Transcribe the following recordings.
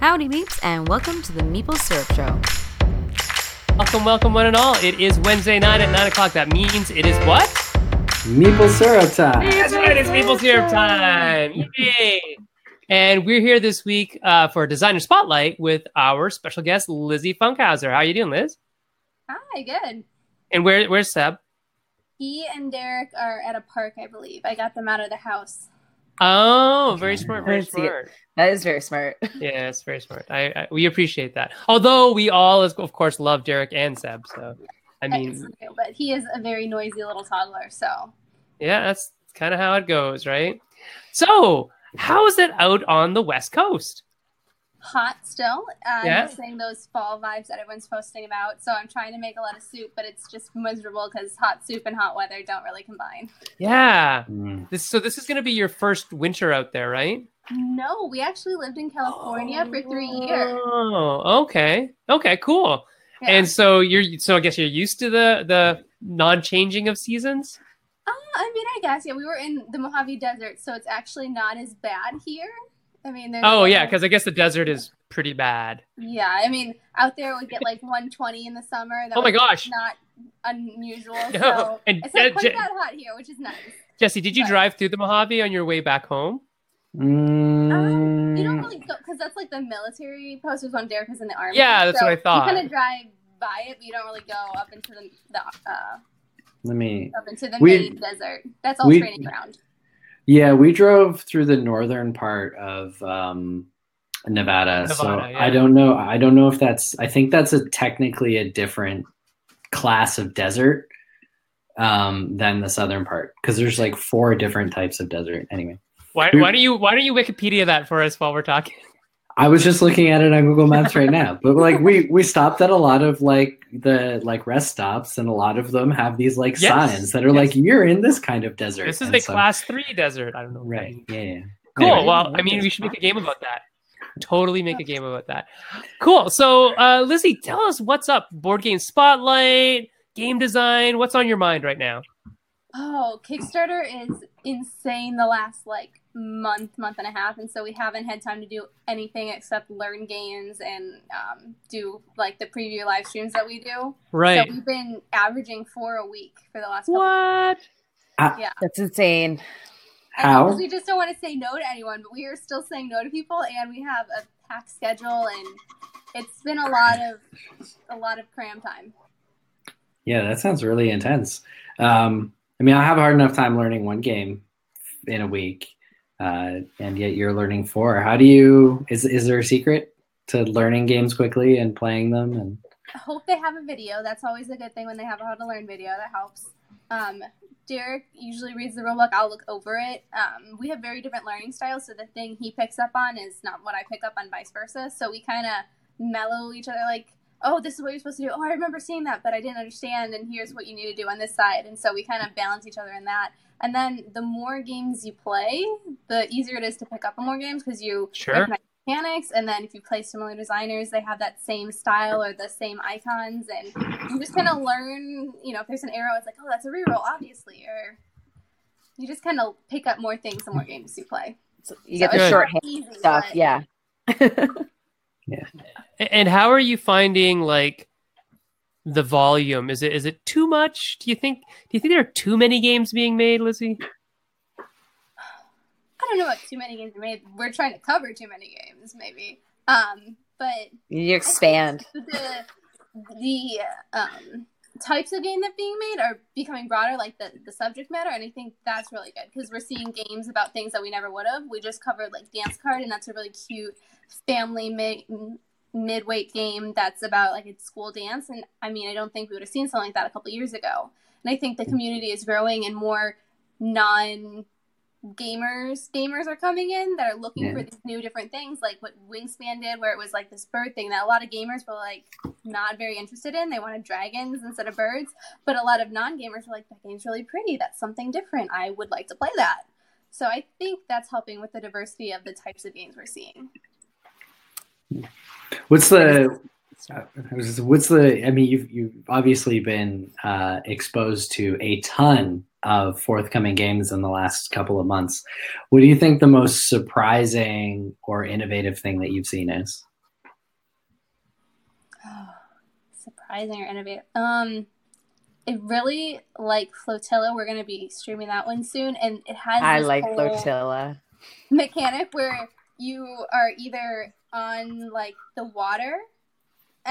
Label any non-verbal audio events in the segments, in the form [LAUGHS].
Howdy, Meeps, and welcome to the Meeple Syrup Show. Welcome, welcome, one and all. It is Wednesday night at 9 o'clock. That means it is what? Meeple syrup time. That's right, it's Maple Syrup time. Yay! And we're here this week uh, for Designer Spotlight with our special guest, Lizzy Funkhouser. How are you doing, Liz? Hi, good. And where, where's Seb? He and Derek are at a park, I believe. I got them out of the house. Oh, very smart, very I smart. That is very smart. [LAUGHS] Yes, it's very smart. I, I we appreciate that. Although we all, of course, love Derek and Seb. So, I mean, true, but he is a very noisy little toddler, so yeah, that's kind of how it goes, right? So, how is it out on the West Coast? hot still. Uh, Yeah. seeing those fall vibes that everyone's posting about. So I'm trying to make a lot of soup, but it's just miserable because hot soup and hot weather don't really combine. Yeah. Mm. This, so this is going to be your first winter out there, right? No, we actually lived in California for three years. Oh, okay. Okay, cool. Yeah. And so you're so I guess you're used to the the non-changing of seasons? Uh, I mean, I guess yeah, we were in the Mojave Desert, so it's actually not as bad here. I mean, there's Oh yeah, cuz I guess the desert is pretty bad. Yeah, I mean, out there we get like 120 in the summer. That Oh my gosh. Not unusual. [LAUGHS] No, So and it's not Je- quite Je- that hot here, which is nice. Jesse, did you Right. drive through the Mojave on your way back home? Um, you don't Mm. really go because that's like the military posters was when Derek was in the army. Yeah, that's so what I thought. You kind of drive by it, but you don't really go up into the, the uh, Let me. up into the We- main desert. That's all we- training ground. Yeah, we drove through the northern part of um, Nevada, so yeah. I don't know. I don't know if that's. I think that's a technically a different class of desert um, than the southern part because there's like four different types of desert. Anyway, Why, We- why don't you why don't you Wikipedia that for us while we're talking? [LAUGHS] I was just looking at it on Google Maps right now, but like we we stopped at a lot of like the like rest stops, and a lot of them have these like Yes, signs that are yes. like you're in this kind of desert. This is And a so- class 3 desert. I don't know. Right. Yeah. yeah. Cool. Anyway. Well, I mean, we should make a game about that. Totally make a game about that. Cool. So, uh, Lizzy, tell us what's up. Board game spotlight, game design. What's on your mind right now? Oh, Kickstarter is insane the last like month, month and a half, and so we haven't had time to do anything except learn games and um, do like the preview live streams that we do. Right. So we've been averaging four a week for the last couple. What? That's insane. How? We just don't want to say no to anyone, but we are still saying no to people, and we have a packed schedule, and it's been a lot of a lot of cram time. Yeah, that sounds really intense. Um, I mean, I have a hard enough time learning one game in a week, uh, and yet you're learning four. How do you? Is is there a secret to learning games quickly and playing them? And I hope they have a video. That's always a good thing when they have a how to learn video. That helps. Um, Derek usually reads the rulebook. I'll look over it. Um, we have very different learning styles, so the thing he picks up on is not what I pick up on, vice versa. So we kind of mellow each other, like, "Oh, this is what you're supposed to do. Oh, I remember seeing that, but I didn't understand. And here's what you need to do on this side." And so we kind of balance each other in that. And then the more games you play, the easier it is to pick up on more games because you Sure. recognize mechanics and then if you play similar designers they have that same style or the same icons and you just kind of learn you know if there's an arrow it's like oh that's a reroll obviously or you just kind of pick up more things the more games you play So you get So the it's shorthand easy, stuff. but Yeah. [LAUGHS] A- And how are you finding like the volume? Is it is it too much? Do you think do you think there are too many games being made, Lizzy? i don't know what too many games are made we're trying to cover too many games maybe um but You expand. the the um, types of game that being made are becoming broader, like the the subject matter, and I think that's really good because we're seeing games about things that we never would have. We just covered like Dance Card, and that's a really cute family mid mid-weight game that's about like a school dance, and I mean, I don't think we would have seen something like that a couple years ago. And I think the mm-hmm. community is growing, and more non gamers gamers are coming in that are looking Yeah. for these new different things like what wingspan did where it was like this bird thing that a lot of gamers were like not very interested in. They wanted dragons instead of birds. But a lot of non-gamers were like that game's really pretty. That's something different. I would like to play that. So i think that's helping with the diversity of the types of games we're seeing. What's the? I was What's the? I mean, you've you've obviously been uh, exposed to a ton of forthcoming games in the last couple of months. What do you think the most surprising or innovative thing that you've seen is? [SIGHS] surprising or innovative. Um, it really like Flotilla. We're gonna be streaming that one soon, and it has. I like flotilla. mechanic where you are either on like the water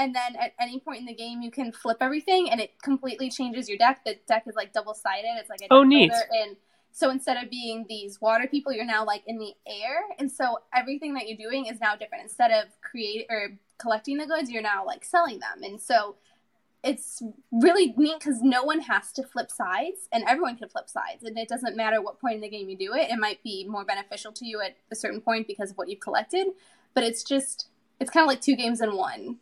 and then at any point in the game you can flip everything and it completely changes your deck. The deck is like double sided it's like a Oh, neat. and so instead of being these water people you're now like in the air and so everything that you're doing is now different. Instead of create or collecting the goods you're now like selling them and so it's really neat because no one has to flip sides and everyone can flip sides and it doesn't matter what point in the game you do it. It might be more beneficial to you at a certain point because of what you've collected but it's just it's kind of like two games in one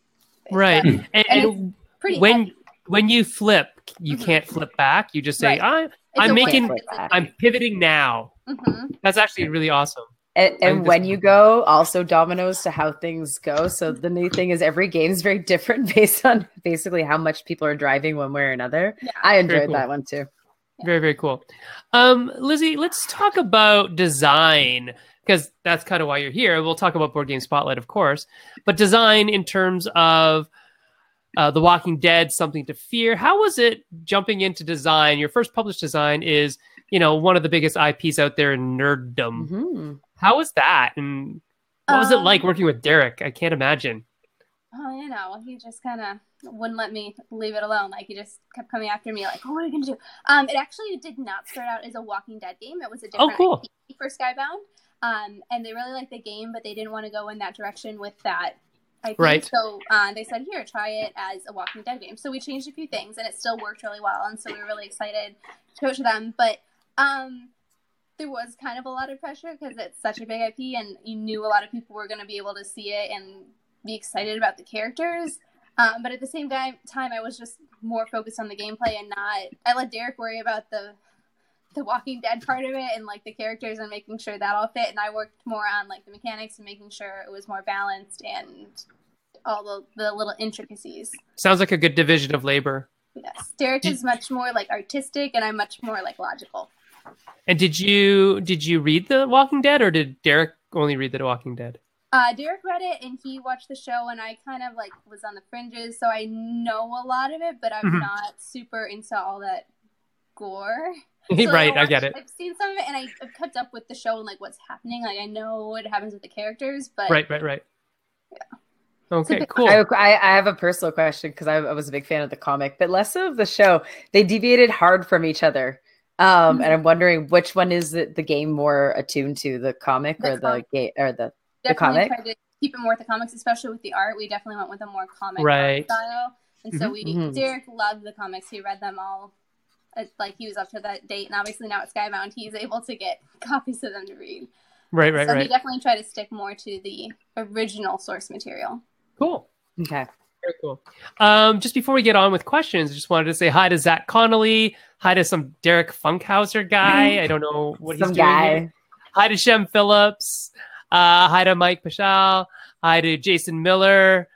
Right. That's And, And and pretty when heavy. when you flip, you Mhm. can't flip back. You just say, Right. I, It's I'm making- I'm pivoting now. Mhm. That's actually really awesome. And, and when you go, also dominoes to how things go. So the new thing is every game is very [LAUGHS] different based on basically how much people are driving one way or another. Yeah. I enjoyed cool. that one too. Very, very cool. Um, Lizzy, let's talk about design because that's kind of why you're here. We'll talk about Board Game Spotlight, of course, but design in terms of uh, The Walking Dead, Something to Fear. How was it jumping into design? Your first published design is, you know, one of the biggest IPs out there in nerddom. hmm How was that? And what was it Um, like working with Derek? I can't imagine. Oh, you know, he just kind of wouldn't let me leave it alone. Like he just kept coming after me, like, "Oh, what are you gonna do?" Um, it actually did not start out as a Walking Dead game. It was a different Oh, cool. For Skybound. Um, and they really liked the game, but they didn't want to go in that direction with that IP. Right. So uh, they said, "Here, try it as a Walking Dead game." So we changed a few things, and it still worked really well. And so we were really excited to go to them. But um, there was kind of a lot of pressure because it's such a big IP, and you knew a lot of people were going to be able to see it and be excited about the characters. Um, but at the same time, time, I was just more focused on the gameplay and not. I let Derek worry about the the Walking Dead part of it and like the characters and making sure that all fit. And I worked more on like the mechanics and making sure it was more balanced and all the, the little intricacies. Sounds like a good division of labor. Yes, Derek is much more like artistic, and I'm much more like logical. And did you did you read The Walking Dead, or did Derek only read The Walking Dead? Uh, Derek read it and he watched the show, and I kind of like was on the fringes, so I know a lot of it, but I'm Mhm. not super into all that gore. [LAUGHS] So right, I watched- get it. I've seen some of it, and I, I've kept up with the show and like what's happening. Like I know what happens with the characters, but Right, right, right. Yeah. Okay, cool. I, I I have a personal question because I, I was a big fan of the comic, but less of the show. They deviated hard from each other. Um, and I'm wondering which one is the, the game more attuned to, the comic The or the comic. game or the definitely comic? tried to keep it more with the comics, especially with the art. We definitely went with a more comic Right. style, and so Mhm. we Mhm. Derek loved the comics. He read them all. Like he was up to that date, and obviously now at Skybound, he's able to get [LAUGHS] copies of them to read. right, right, right. so he definitely tried to stick more to the original source material. Cool. Okay. Very cool. Um, just before we get on with questions, I just wanted to say hi to Zach Connolly. Hi to some Derek Funkhouser guy. [LAUGHS] I don't know what Some he's doing. guy. here. Hi to Shem Phillips. Uh, hi to Mike Pashal. Hi to Jason Miller.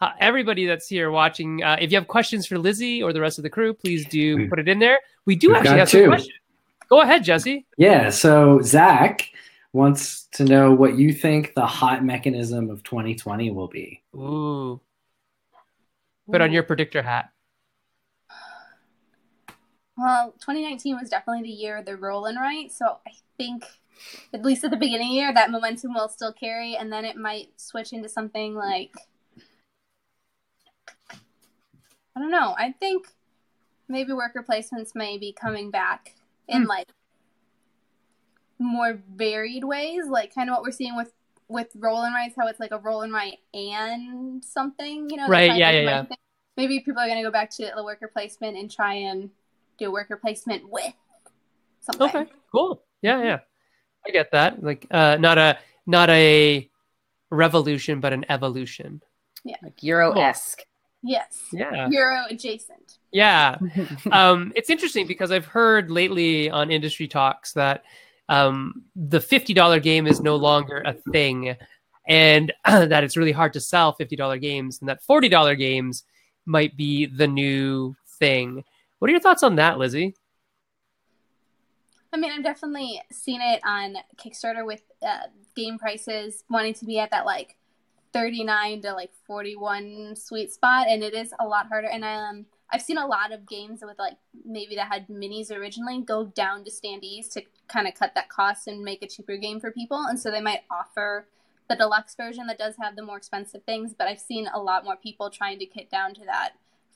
Uh, everybody that's here watching. Uh, if you have questions for Lizzy or the rest of the crew, please do put it in there. We do we've actually got have some questions. Go ahead, Jesse. Yeah, so Zach wants to know what you think the hot mechanism of 2020 will be. Ooh. Put on your predictor hat. Well, 2019 was definitely the year of the roll and write, so I think at least at the beginning of the year that momentum will still carry, and then it might switch into something like I don't know. I think maybe worker placements may be coming back in Hmm. like more varied ways, like kind of what we're seeing with with roll and writes, how it's like a roll and write and something, you know? Right, yeah, yeah, yeah. thing. Maybe people are going to go back to the worker placement and try and do worker placement with something. Okay, cool. Yeah, yeah. I get that. Like uh not a not a revolution, but an evolution. Yeah. Like Euro esque. Yes. Yeah. Euro adjacent. Yeah. [LAUGHS] um, it's interesting because I've heard lately on industry talks that um, the $50 game is no longer a thing and [CLEARS THROAT] that it's really hard to sell $50 games and that $40 games might be the new thing. What are your thoughts on that, Lizzy? I mean, I've definitely seen it on Kickstarter with uh, game prices wanting to be at that like 39 to like 41 sweet spot and it is a lot harder and um I've seen a lot of games with like maybe that had minis originally go down to standees to kind of cut that cost and make a cheaper game for people and so they might offer the deluxe version that does have the more expensive things but I've seen a lot more people trying to get down to that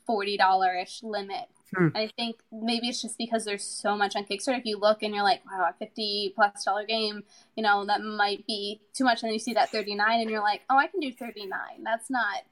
$40 ish limit Hmm. I think maybe it's just because there's so much on Kickstarter. If you look and you're like, wow, a 50 plus dollar game, you know, that might be too much. And then you see that 39 and you're like, oh, I can do 39. That's not.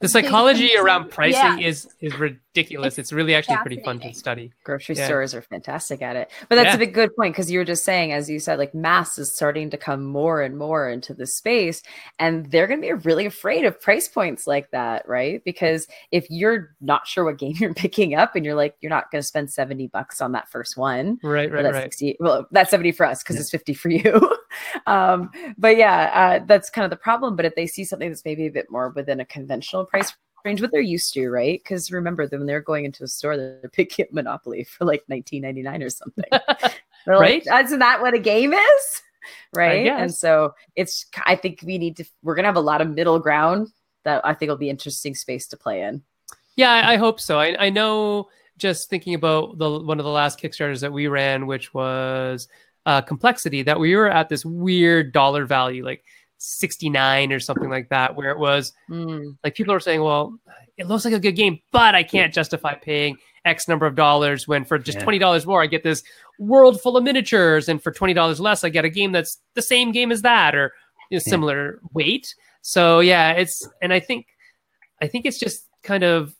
The psychology around pricing Yeah. is is ridiculous. It's, really actually pretty fun to study. grocery Yeah. stores are fantastic at it but that's Yeah. a big good point because you were just saying as you said like mass is starting to come more and more into the space and they're going to be really afraid of price points like that right because if you're not sure what game [LAUGHS] you're picking up and you're like you're not going to spend 70 bucks on that first one Right, or right, that's right. 60 well that's 70 for us because Yeah. it's 50 for you [LAUGHS] um but yeah uh, that's kind of the problem but if they see something that's maybe a bit more within a conventional price range what they're used to right because remember when they're going into a store they're picking up monopoly for like 19.99 or something [LAUGHS] Right? like, isn't that what a game is right and so it's i think we need to we're gonna have a lot of middle ground that i think will be interesting space to play in Yeah, I, I hope so. I, I know. Just thinking about the one of the last Kickstarters that we ran, which was uh, Complexity, that we were at this weird dollar value, like sixty nine or something like that, where it was Mm, like people are saying, "Well, it looks like a good game, but I can't justify paying X number of dollars when for just Yeah. twenty dollars more I get this world full of miniatures, and for twenty dollars less I get a game that's the same game as that or you know, Yeah. similar weight." So yeah, it's and I think I think it's just kind of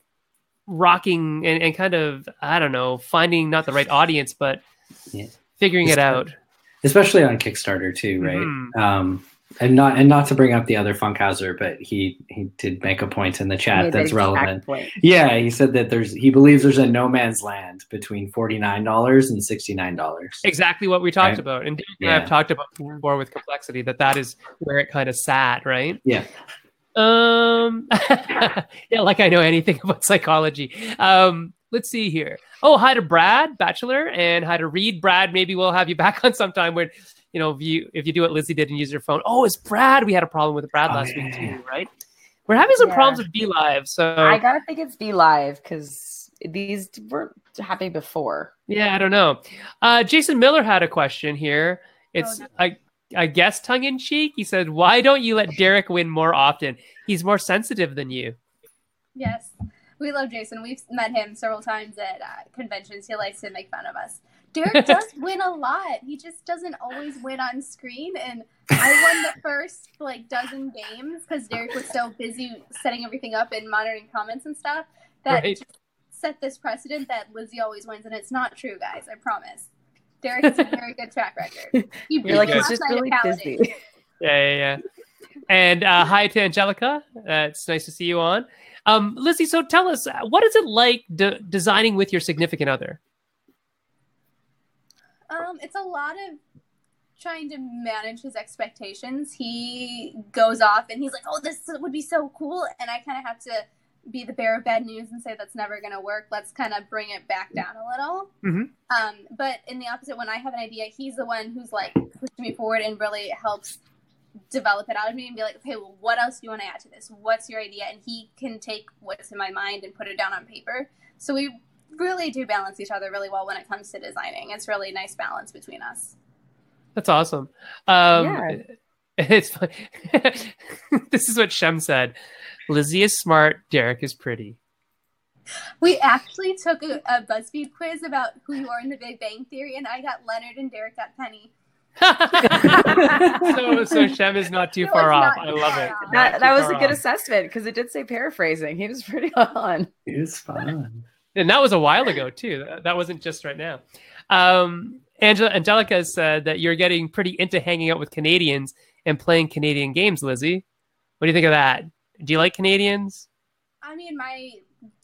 rocking and, and kind of I don't know finding not the right audience, but Yeah. Figuring it out. especially on Kickstarter too, right? Mhm. Um, and not and not to bring up the other Funkhouser, but he he did make a point in the chat that's relevant. point. Yeah, he said that there's he believes there's a no man's land between forty nine dollars and sixty nine dollars. Exactly what we talked Right. about, and Derek and I've talked about before with complexity that that is where it kind of sat, right? Yeah. Um. [LAUGHS] yeah, like I know anything [LAUGHS] about psychology. Um. Let's see here. Oh, hi to Brad Bachelor, and hi to Reed. Brad, maybe we'll have you [LAUGHS] back on sometime when, you know, if you if you do what Lizzy did and use your phone. Oh, it's Brad. We had a problem with Brad Oh, last yeah, week too, right? We're having some Yeah. problems with BeLive, so I gotta think it's BeLive because these weren't happening before. Yeah, I don't know. Uh, Jason Miller had a question here. It's no. I I guess tongue in cheek. He said, "Why don't you let Derek win more often? He's more sensitive than you." Yes. We love Jason. We've met him several times at uh, conventions. He likes to make fun of us. Derek [LAUGHS] does win a lot. He just doesn't always win on screen. And I won the [LAUGHS] first like dozen games because Derek was so busy setting everything up and monitoring comments and stuff that Right. set this precedent that Lizzy always wins, and it's not true, guys. I promise. Derek has a very good track record. He [LAUGHS] You're like he's last just night at really busy. Yeah, yeah, yeah. And uh, hi to Angelica. Uh, it's nice to see you on. Um, Lizzy, so tell us, uh, what is it like de- designing with your significant other? Um, it's a lot of trying to manage his expectations. He goes off and he's like, "Oh, this would be so cool," and I kind of have to be the bearer of bad news and say that's never going to work. Let's kind of bring it back down a little. Mhm. Um, but in the opposite, when I have an idea, he's the one who's like pushing me forward and really helps develop it out of me and be like, "Okay, well, what else do you want to add to this? What's your idea?" And he can take what's in my mind and put it down on paper. So we really do balance each other really well when it comes to designing. It's really a nice balance between us. That's awesome. Um, Yeah. [LAUGHS] It's fun. [LAUGHS] this is what Shem said. Lizzy is smart. Derek is pretty. We actually took a, a BuzzFeed quiz about who you are in the Big Bang Theory, and I got Leonard and Derek got Penny. So, so Shem is not too It far off. not I love it. That, that was a good off. assessment because it did say paraphrasing. He was pretty [LAUGHS] on. It was fun. and that was a while ago too. That- That wasn't just right now. Um, Angela Angelica said that you're getting pretty into hanging out with Canadians and playing Canadian games. Lizzy, what do you think of that? Do you like Canadians? I mean, my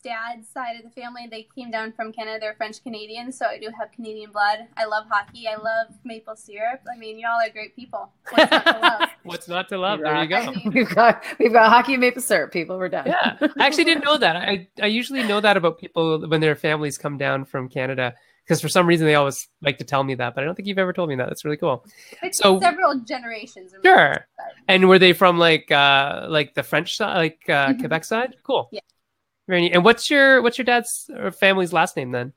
dad's side of the family, they came down from Canada. They're French Canadian, so I do have Canadian blood. I love hockey. I love maple syrup. I mean, y'all are great people. What's not to love? [LAUGHS] What's not to love? There you I go. mean, We've got we've got hockey and maple syrup. People, we're done. Yeah, I actually didn't know that. I, I usually know that about people when their families come down from Canada because for some reason they always like to tell me that, but I don't think you've ever told me that. That's really cool. it's So- several generations. Sure. And were they from like uh like the French side, like uh, Mhm. Quebec side? Cool. Yeah. Very neat. And what's your what's your dad's or family's last name then?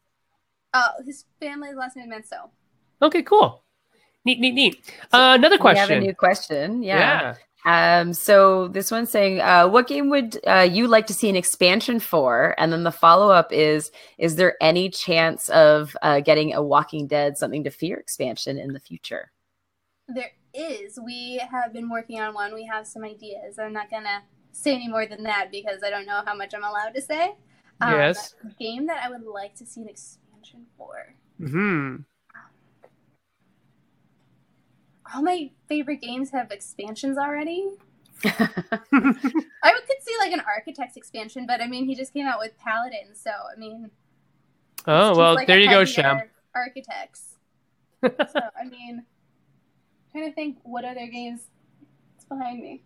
Oh, his family's last name Manso. Okay, cool. Neat, neat, neat. Uh, another We have a question. new question. yeah. Um, so this one's saying, uh, what game would uh, you like to see an expansion for? And then the follow up is, is there any chance of uh, getting a Walking Dead Something to Fear expansion in the future? There is. We have been working on one. We have some ideas. I'm not gonna say any more than that because I don't know how much I'm allowed to say. Um, Yes. game that I would like to see an expansion for. Hmm. All my favorite games have expansions already. [LAUGHS] [LAUGHS] I could see like an Architects expansion, but I mean, he just came out with Paladin, so I mean. Oh well, like there you go, heavier Shem. Architects. [LAUGHS] so I mean, trying to think what other games. It's behind me.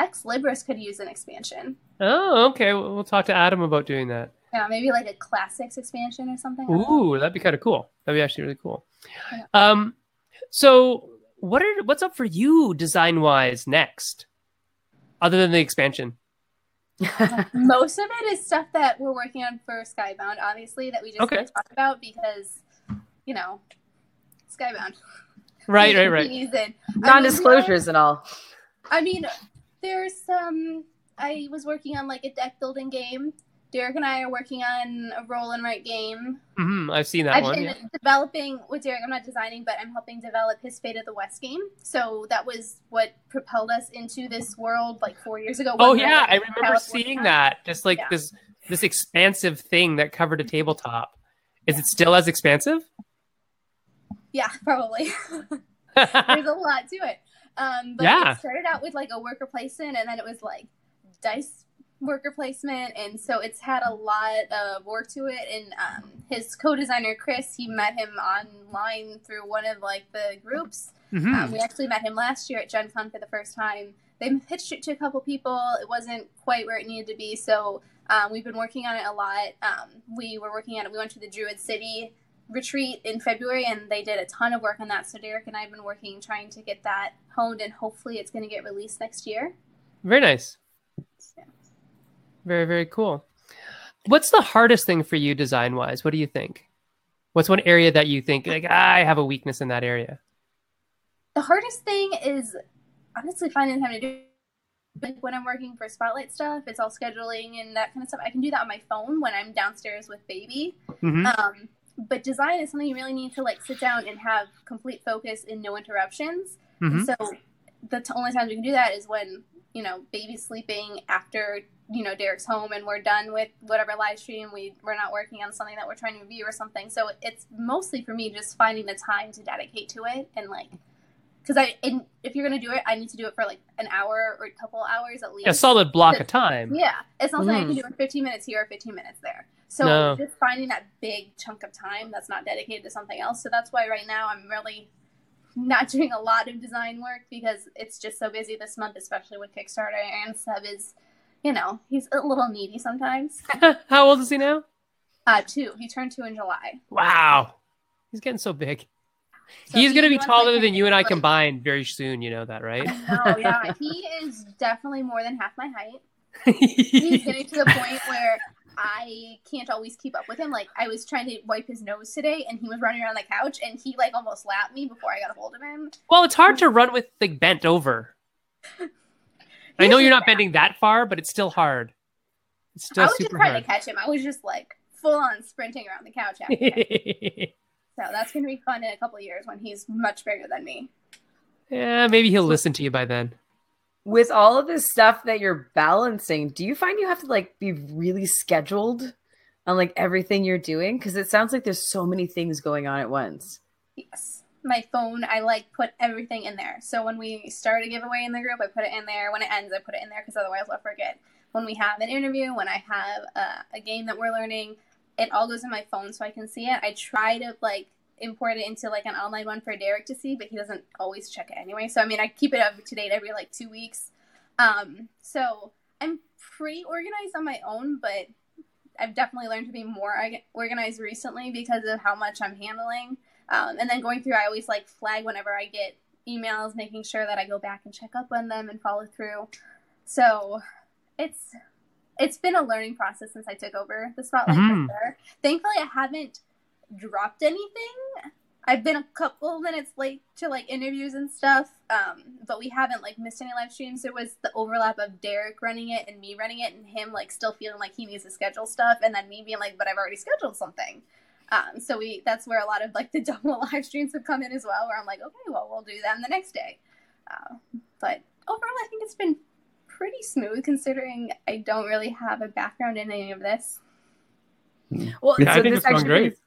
Ex Libris could use an expansion. Oh, okay. We'll we'll talk to Adam about doing that. Yeah, maybe like a classics expansion or something. I know. Ooh, that'd be kind of cool. That'd be actually really cool. Yeah. Um, so what are what's up for you design wise next, other than the expansion? [LAUGHS] Most of it is stuff that we're working on for Skybound, obviously, that we just Okay. can't talk about because, you know, Skybound. Right, right, right. [LAUGHS] Reason. I mean, Non disclosures and all. I mean, there's some. I was working on like a deck building game. Derek and I are working on a roll and write game. hmm I've seen that I've one. been yeah. developing with Derek. I'm not designing, but I'm helping develop his Fate of the West game. So that was what propelled us into this world like four years ago. Oh yeah, I remember seeing that. Just like Yeah. this this expansive thing that covered a tabletop. Is it still as expansive? Yeah, probably. [LAUGHS] [LAUGHS] There's a lot to it. Um, but Yeah. it started out with like a worker placement, and then it was like dice worker placement, and so it's had a lot of work to it. And um, his co-designer Chris, he met him online through one of like the groups. Mhm. Um, we actually met him last year at Gen Con for the first time. They pitched it to a couple people. It wasn't quite where it needed to be, so um, we've been working on it a lot. Um, we were working on it. We went to the Druid City retreat in February, and they did a ton of work on that. So Derek and I have been working, trying to get that honed, and hopefully it's going to get released next year. Very nice. Very, very cool. What's the hardest thing for you design wise? What do you think? What's one area that you think like "Ah, I have a weakness in that area? The hardest thing is honestly finding time to do. Like when I'm working for Spotlight stuff, it's all scheduling and that kind of stuff. I can do that on my phone when I'm downstairs with baby. Mhm. Um, but design is something you really need to like sit down and have complete focus and no interruptions. Mhm. So the t- only times we can do that is when you know baby's sleeping after you know Derek's home and we're done with whatever live stream we we're not working on something that we're trying to review or something. So it's mostly for me just finding the time to dedicate to it and like because I and if you're gonna do it, I need to do it for like an hour or a couple hours at least. A solid block of time. Yeah, it's not something I can Mm. do in 15 minutes here or 15 minutes there. So No. just finding that big chunk of time that's not dedicated to something else. So that's why right now I'm really not [LAUGHS] doing a lot of design work because it's just so busy this month, especially with Kickstarter. And Seb is, you know, he's a little needy sometimes. [LAUGHS] How old is he now? Uh, two. He turned two in July. Wow. He's getting so big. So He's he going to be taller than you and I combined very soon. You know that, right? Oh yeah, he is definitely more than half my height. [LAUGHS] he's getting to the point where I can't always keep up with him. Like I was trying to wipe his nose today, and he was running around the couch, and he like almost slapped me before I got a hold of him. well, it's hard to run with like bent over. [LAUGHS] I know you're not bending that far, but it's still hard. It's I still was just trying hard. to catch him. I was just like full on sprinting around the couch. [LAUGHS] So that's gonna be fun in a couple of years when he's much bigger than me. yeah, maybe he'll listen to you by then. With all of this stuff that you're balancing, do you find you have to like be really scheduled on like everything you're doing? Because it sounds like there's so many things going on at once. Yes. my phone, I like put everything in there. So when we start a giveaway in the group, I put it in there. When it ends, I put it in there because otherwise I'll forget. When we have an interview, when I have a, a game that we're learning, it all goes in my phone so I can see it. I try to like import it into like an online one for Derek to see, but he doesn't always check it anyway. So I mean, I keep it up to date every like two weeks. Um, so I'm pretty organized on my own, but I've definitely learned to be more organized recently because of how much I'm handling. Um, and then going through, I always like flag whenever I get emails, making sure that I go back and check up on them and follow through. So it's it's been a learning process since I took over the spotlight. Mhm. Sure. Thankfully, I haven't dropped anything. I've been a couple minutes late to like interviews and stuff, um, but we haven't like missed any live streams. There was the overlap of Derek running it and me running it, and him like still feeling like he needs to schedule stuff, and then me being like, "But I've already scheduled something." Um, so we that's where a lot of like the [LAUGHS] double live streams have come in as well, where I'm like, "Okay, well we'll do them the next day." Uh, but overall, I think it's been pretty smooth considering I don't really have a background in any of this. Well, Yeah, I so think this it's going actually great. brings-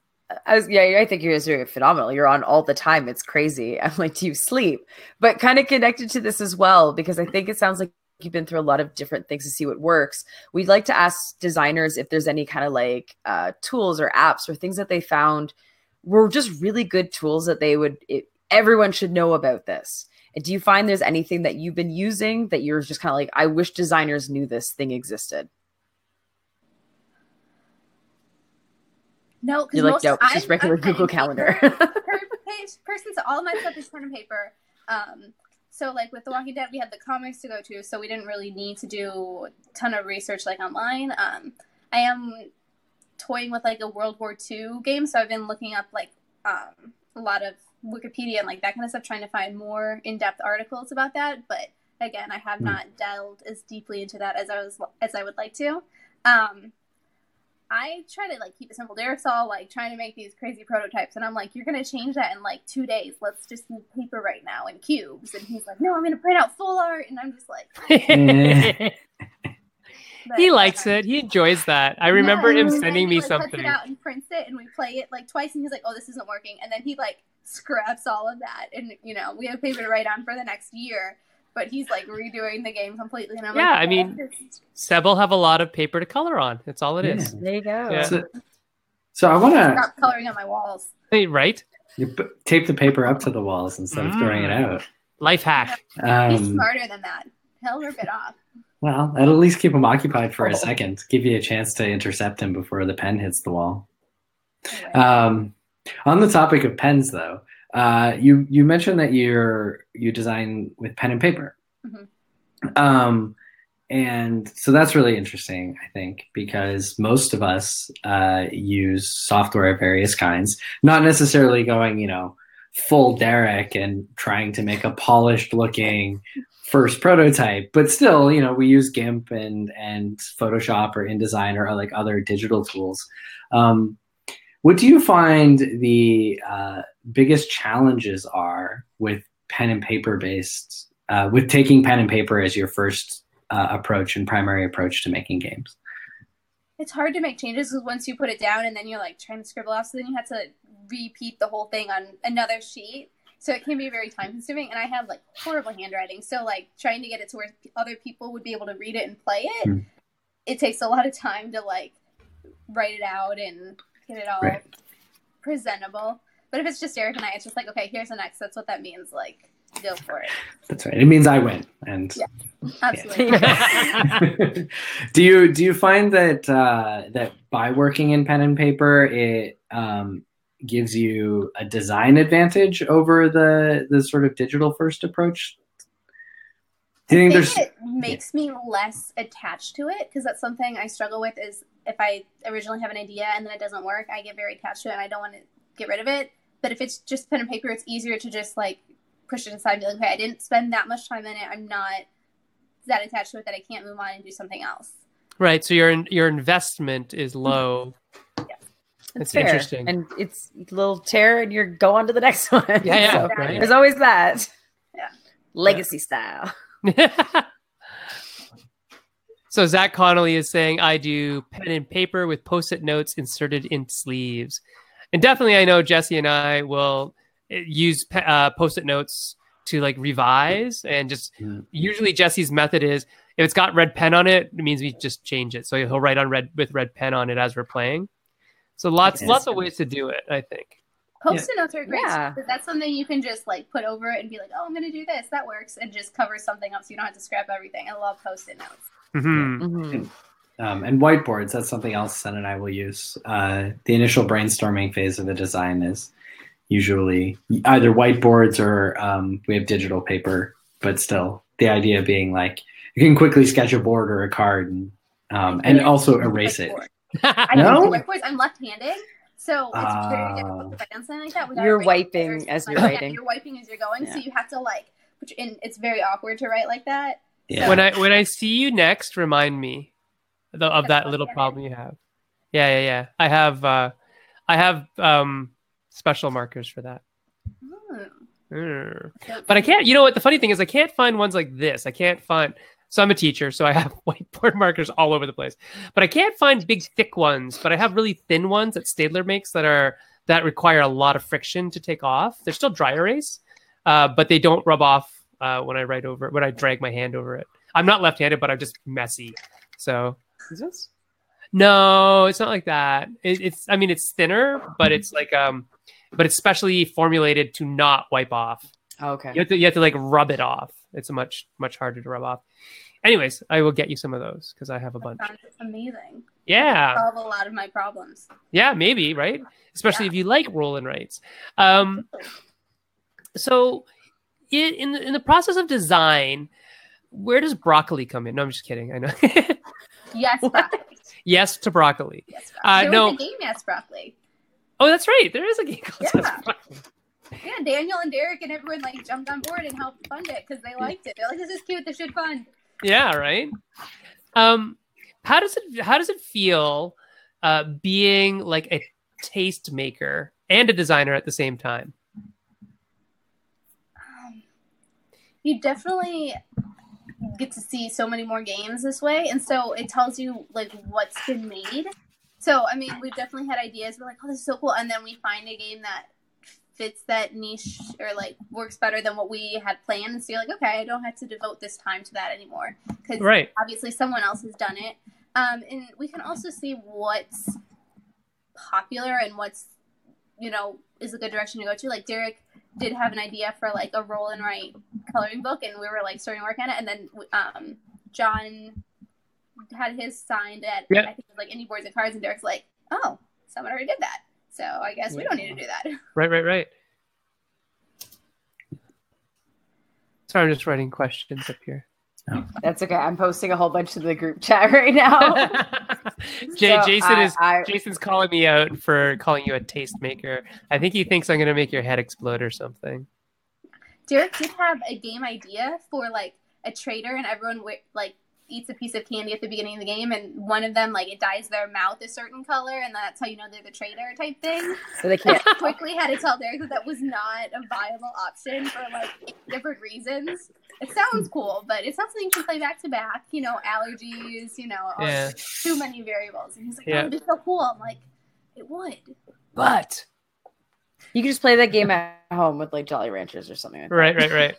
I was, yeah, I think you're just doing phenomenal. You're on all the time. It's crazy. [LAUGHS] I'm like, do you sleep? But kind of connected to this as well, because I think it sounds like you've been through a lot of different things to see what works. We'd like to ask designers if there's any kind of like uh, tools or apps or things that they found were just really good tools that they would, it, everyone should know about this. And do you find there's anything that you've been using that you're just kind of like, I wish designers knew this thing existed? No, because like, it's just regular Google [LAUGHS] Calendar. per- [LAUGHS] page person, so all my stuff is pen and paper. Um, so like with The Walking Dead, we had the comics to go to, so we didn't really need to do a ton of research like online. Um, I am toying with like a World War II game, so I've been looking up like um, a lot of Wikipedia and like that kind of stuff, trying to find more in-depth articles about that. But again, I have Hmm. not delved as deeply into that as I was as I would like to. Um, I try to like keep it simple. Derek's all like trying to make these crazy prototypes, and I'm like, "You're gonna change that in like two days. Let's just use paper right now and cubes." And he's like, "No, I'm gonna print out full art," and I'm just like, [LAUGHS] but, he likes it. He enjoys that. I remember yeah, him sending me like, cuts something. it out and prints it, and we play it like twice, and he's like, "Oh, this isn't working," and then he like scraps all of that, and you know, we have paper to write on for the next year. But he's like redoing the game completely, and I'm Yeah, like, I mean- "Just- Seb will have a lot of paper to color on. That's all it is. there you go. Yeah. So, so I want to stop coloring on my walls." Hey, right? you p- tape the paper up to the walls instead of throwing it Mm. out. Life hack. He's Um, smarter than that. He'll rip it off. well, that'll at least keep him occupied for Oh. a second. Give you a chance to intercept him before the pen hits the wall. Um, on the topic of pens, though, uh, you you mentioned that you're you design with pen and paper, Mhm. um, and so that's really interesting, I think, because most of us uh, use software of various kinds, not necessarily going, you know, full Derek and trying to make a polished looking [LAUGHS] first prototype, but still, you know, we use GIMP and and Photoshop or InDesign or like other digital tools. Um, what do you find the uh, biggest challenges are with pen and paper based, uh, with taking pen and paper as your first uh, approach and primary approach to making games? it's hard to make changes because once you put it down and then you're like trying to scribble off, so then you have to repeat the whole thing on another sheet. So it can be very time consuming, and I have like horrible handwriting. So like trying to get it to where other people would be able to read it and play it, Hmm. it takes a lot of time to like write it out and get it all Right. presentable. But if it's just Derek and I, it's just like okay, here's an X. That's what that means. Like go for it. That's right. It means I win. And Yeah. Absolutely. [LAUGHS] do you do you find that uh, that by working in pen and paper, it um, gives you a design advantage over the the sort of digital first approach? Do you I think think there's it makes me less attached to it because that's something I struggle with. Is if I originally have an idea and then it doesn't work, I get very attached to it and I don't want to get rid of it. But if it's just pen and paper, it's easier to just like push it aside and be like, okay, I didn't spend that much time in it. I'm not that attached to it that I can't move on and do something else. Right. So your your investment is mm-hmm. low. It's That's fair. interesting. And it's a little tear and you're go on to the next [LAUGHS] one. Yeah, yeah, So right. There's always that. Yeah. Legacy style. [LAUGHS] so Zach Connolly is saying I do pen and paper with post-it notes inserted in sleeves. And definitely I know Jesse and I will use uh, post-it notes to like revise and just Mm. usually Jesse's method is if it's got red pen on it, it means we just change it. So he'll write on red with red pen on it as we're playing. So lots Yes. lots of ways to do it, I think. Post-it notes are great Yeah. that's something you can just like put over it and be like, "Oh, I'm gonna do this. That works," and just cover something up so you don't have to scrap everything. I love post-it notes. Hmm Mhm. Um, and whiteboards, that's something else Sen and I will use. Uh, the initial brainstorming phase of a design is usually either whiteboards or um, we have digital paper, but still the idea being like you can quickly sketch a board or a card and, um, and also erase it. [LAUGHS] I No? don't do whiteboards. I'm left-handed, so it's very Ah. difficult to write on something like that. without You're wiping as you're yeah, writing. you're wiping as you're going, so you have to like. And it's very awkward to write like that. Yeah. When I when I see you next, remind me of, the, of that little problem you have. Yeah, yeah, yeah. I have uh, I have um, special markers for that. Hmm. Mm. But I can't. You know what? The funny thing is, I can't find ones like this. I can't find. So I'm a teacher, so I have [LAUGHS] whiteboard markers all over the place. But I can't find big, thick ones. But I have really thin ones that Staedtler makes that are that require a lot of friction to take off. They're still dry erase, uh, but they don't rub off uh, when I write over when I drag my hand over it. I'm not left-handed, but I'm just messy. So Is this? no, it's not like that. It, it's I mean it's thinner, but it's like um, but it's specially formulated to not wipe off. Oh, okay. You have to you have to like rub it off. It's much much harder to rub off. Anyways, I will get you some of those because I have a bunch. Amazing. Yeah, Solve a lot of my problems. yeah, maybe right. Especially Yeah. if you like roll and writes. Um, so in in the, in the process of design, where does broccoli come in? No, I'm just kidding. I know. [LAUGHS] Yes, broccoli. yes to broccoli. Yes, Uh, broccoli. there no. a game, yes, broccoli. Oh, that's right. There is a game called Yes Yeah. Broccoli. Yeah, Daniel and Derek and everyone like jumped on board and helped fund it because they liked it. They're like, "This is cute. This should fund." Yeah, right. Um, how does it how does it feel uh, being like a taste maker and a designer at the same time? Um, you definitely get to see so many more games this way, and so it tells you like what's been made. So I mean, we've definitely had ideas. We're like, "Oh, this is so cool," and then we find a game that fits that niche or like works better than what we had planned. So you're like, "Okay, I don't have to devote this time to that anymore," because Right. obviously someone else has done it. Um, and we can also see what's popular and what's you know is a good direction to go to. Like Derek did have an idea for like a roll and write coloring book, and we were like starting to work on it. And then um, John had his signed at Yeah. I think it was like Indie Boards and Cards, and Derek's like, "Oh, someone already did that." So I guess we don't need to do that. [LAUGHS] Right, right, right. Sorry, I'm just writing questions up here. Oh. That's okay. I'm posting a whole bunch to the group chat [LAUGHS] right now. [LAUGHS] Jay, So Jason I- is I- Jason's calling me out for calling you a taste maker. I think he thinks I'm gonna make your head explode or something. Derek did have a game idea for like a trader, and everyone wi- like eats a piece of candy at the beginning of the game, and one of them like it dyes their mouth a certain color, and that's how you know they're the trader type thing. [LAUGHS] so they can't. Quickly had to tell Derek that that was not a viable option for like different reasons. It sounds cool, but it's not something you can play back to back. You know, allergies. You know, all- Yeah. too many variables. And he's like, oh, Yeah. "Oh, it'd be so cool." I'm like, "It would." But You can just play that game at home with like Jolly Ranchers or something. Like that. right, right, right.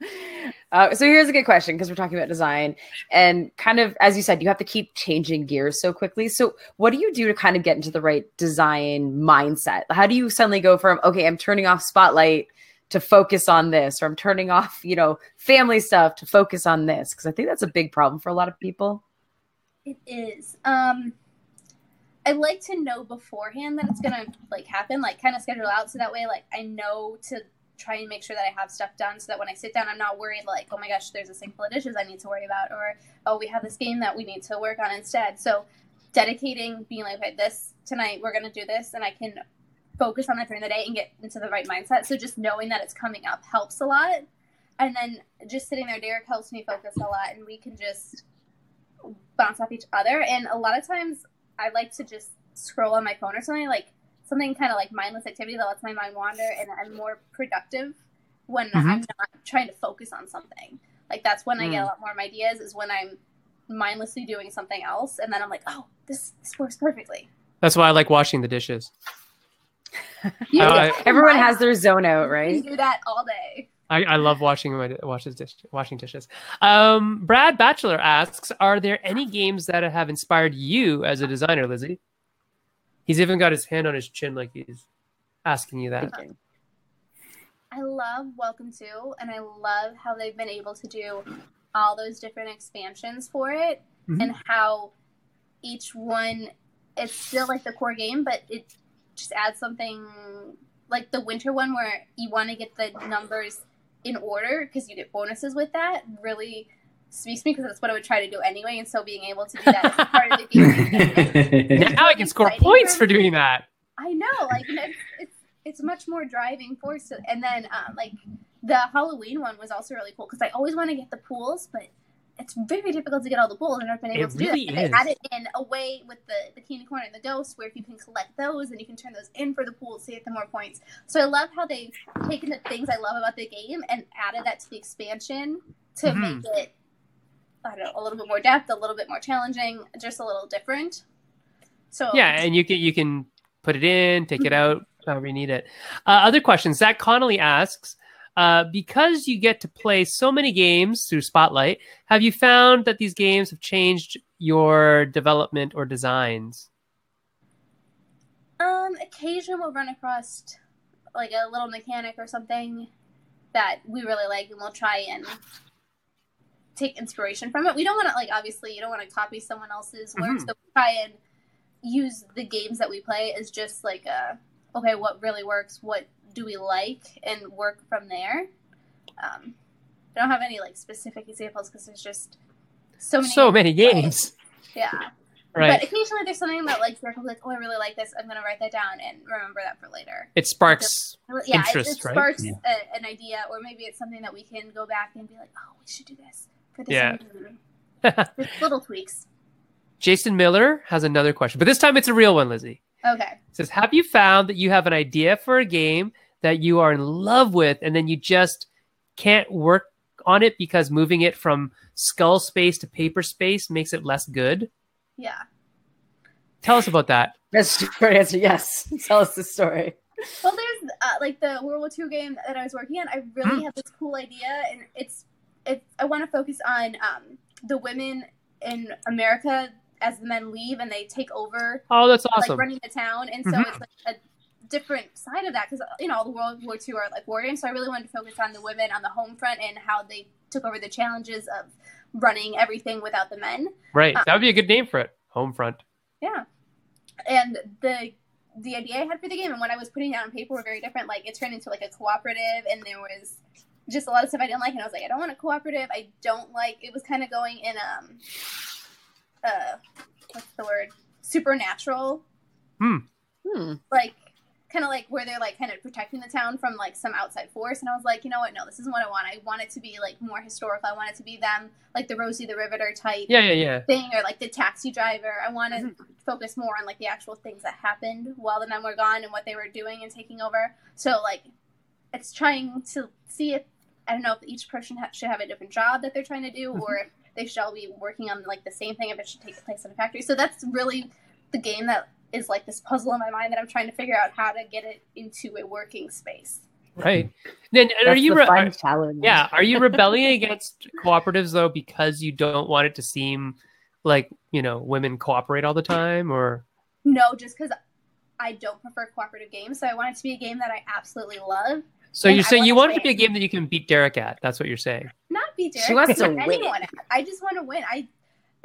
[LAUGHS] Uh, so here's a good question because we're talking about design and kind of as you said, you have to keep changing gears so quickly. So what do you do to kind of get into the right design mindset? How do you suddenly go from okay, I'm turning off Spotlight to focus on this, or I'm turning off, you know, family stuff to focus on this? Because I think that's a big problem for a lot of people. It is. Um, I like to know beforehand that it's gonna like happen, like kind of schedule out so that way, like I know to try and make sure that I have stuff done, so that when I sit down, I'm not worried like, oh my gosh, there's a sink full of dishes I need to worry about, or oh, we have this game that we need to work on instead. So dedicating, being like, okay, this tonight we're gonna do this, and I can focus on that during the day and get into the right mindset. So just knowing that it's coming up helps a lot. And then just sitting there, Derek helps me focus a lot, and we can just bounce off each other. And a lot of times, I like to just scroll on my phone or something like something kind of like mindless activity that lets my mind wander, and I'm more productive when Mhm. I'm not trying to focus on something. Like that's when I get a Mm. lot more of my ideas. Is when I'm mindlessly doing something else, and then I'm like, oh, this this works perfectly. That's why I like washing the dishes. [LAUGHS] You I- Everyone combine- has their zone out, right? you do that all day. I, I love washing my washes dish, washing dishes. Um, Brad Batchelor asks, "Are there any games that have inspired you as a designer, Lizzy?" He's even got his hand on his chin, like he's asking you that. Thinking. I love Welcome to, and I love how they've been able to do all those different expansions for it, Mhm. and how each one it's still like the core game, but it just adds something like the winter one where you want to get the numbers in order because you get bonuses with that. Really speaks to me because that's what I would try to do anyway, and so being able to do that part of the game. [LAUGHS] Now I can score points for for doing that. I know, like it's, it's it's much more driving force. to- And then um, like the Halloween one was also really cool because I always want to get the pools, but it's very difficult to get all the pools, and I've been able It to do really that. And is. They added in a way with the the candy corn and the ghost, where if you can collect those, and you can turn those in for the pools to get the more points. So I love how they've taken the things I love about the game and added that to the expansion to Mhm. make it. I don't know, a little bit more depth, a little bit more challenging, just a little different. So Yeah, and you can you can put it in, take it out, however you need it. Uh, other questions. Zach Connolly asks, uh, because you get to play so many games through Spotlight, have you found that these games have changed your development or designs? Um, occasionally we'll run across like a little mechanic or something that we really like, and we'll try and take inspiration from it. We don't want to like obviously you don't want to copy someone else's work, Mhm. so we try and use the games that we play as just like a okay, what really works, what do we like, and work from there. Um, I don't have any like specific examples because there's just so many. So many games, Yeah. right? But occasionally there's something that like you're like, oh, I really like this. I'm gonna write that down and remember that for later. It sparks. Yeah, Interest, it, it right? sparks Yeah. a, an idea, or maybe it's something that we can go back and be like, oh, we should do this. Yeah. movie." [LAUGHS] Just little tweaks. Jason Miller has another question, but this time it's a real one, Lizzy. Okay. It says, Have you found that you have an idea for a game that you are in love with and then you just can't work on it because moving it from skull space to paper space makes it less good? Yeah. Tell us about that. That's the short answer. Yes. [LAUGHS] Tell us the story. Well, there's uh, like the World War II game that I was working on. I really Hmm. have this cool idea, and it's it's. I want to focus on um, the women in America as the men leave and they take over Oh, that's awesome! like running the town, and so Mhm. it's like a different side of that because you know all the World War II are like war games. So I really wanted to focus on the women on the home front and how they took over the challenges of running everything without the men. right. That would be a good name for it. home front. Yeah, and the the idea I had for the game and when I was putting it on paper were very different. Like it turned into like a cooperative, and there was just a lot of stuff I didn't like, and I was like, I don't want a cooperative. I don't like. It was kind of going in um, uh, what's the word? Supernatural Hmm. like kind of like where they're like kind of protecting the town from like some outside force and i was like you know what no this isn't what i want i want it to be like more historical i want it to be them like the rosie the riveter type Yeah, yeah, yeah. thing or like the taxi driver i want to Mm-hmm. focus more on like the actual things that happened while the men were gone and what they were doing and taking over so like it's trying to see if i don't know if each person ha- should have a different job that they're trying to do mm-hmm. or if they should all be working on like the same thing if it should take place in a factory. So that's really the game that is like this puzzle in my mind that i'm trying to figure out how to get it into a working space. Right. Then are you the re- are- challenge? yeah, are you rebelling against cooperatives though because you don't want it to seem like, you know, women cooperate all the time or? No just because i don't prefer cooperative games so i want it to be a game that i absolutely love So And you're saying you want wanna it to be a game that you can beat Derek at. That's what you're saying. not be Derek, She wants to win. anyone. I just want to win. I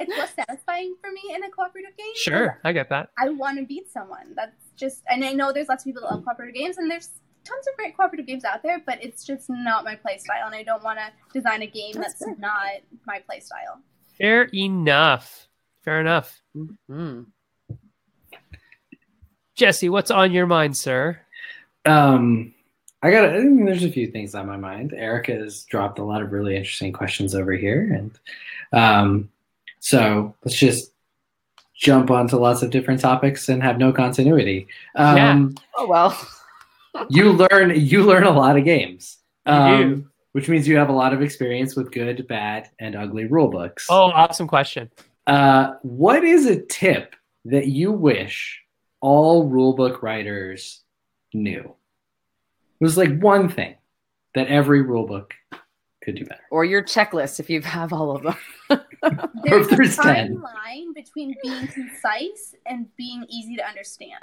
it's less satisfying for me in a cooperative game. Sure, I get that. I want to beat someone. That's just, and I know there's lots of people that love cooperative games, and there's tons of great cooperative games out there, but it's just not my play style, and I don't want to design a game That's that's, not my play style. Fair enough. Fair enough. Mm. Jesse, what's on your mind, sir? Um, I got. I mean, there's a few things on my mind. Erica has dropped a lot of really interesting questions over here, and um, so let's just jump onto lots of different topics and have no continuity. Um, Oh well. [LAUGHS] you learn. You learn a lot of games. You um, do. Which means you have a lot of experience with good, bad, and ugly rule books. Oh, awesome question. Uh, what is a tip that you wish all rulebook writers new? It was like one thing that every rule book could do better. Or your checklist if you have all of them. [LAUGHS] There's a fine 10. line between being concise and being easy to understand.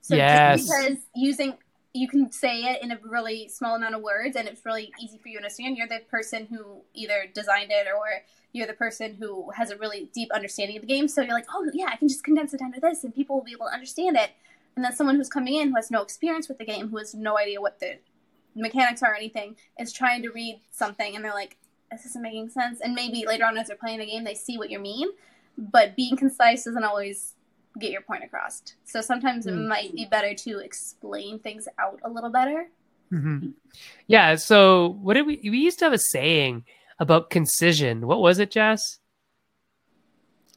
So Yes. just because using you can say it in a really small amount of words and it's really easy for you to understand, you're the person who either designed it or you're the person who has a really deep understanding of the game. So you're like, oh yeah, I can just condense it down to this and people will be able to understand it. And then someone who's coming in who has no experience with the game, who has no idea what the mechanics are or anything, is trying to read something and they're like, this isn't making sense. And maybe later on as they're playing the game, they see what you mean. But being concise doesn't always get your point across. So sometimes it Hmm. might be better to explain things out a little better. Mhm. Yeah. So what did we? We used to have a saying about concision. What was it, Jess?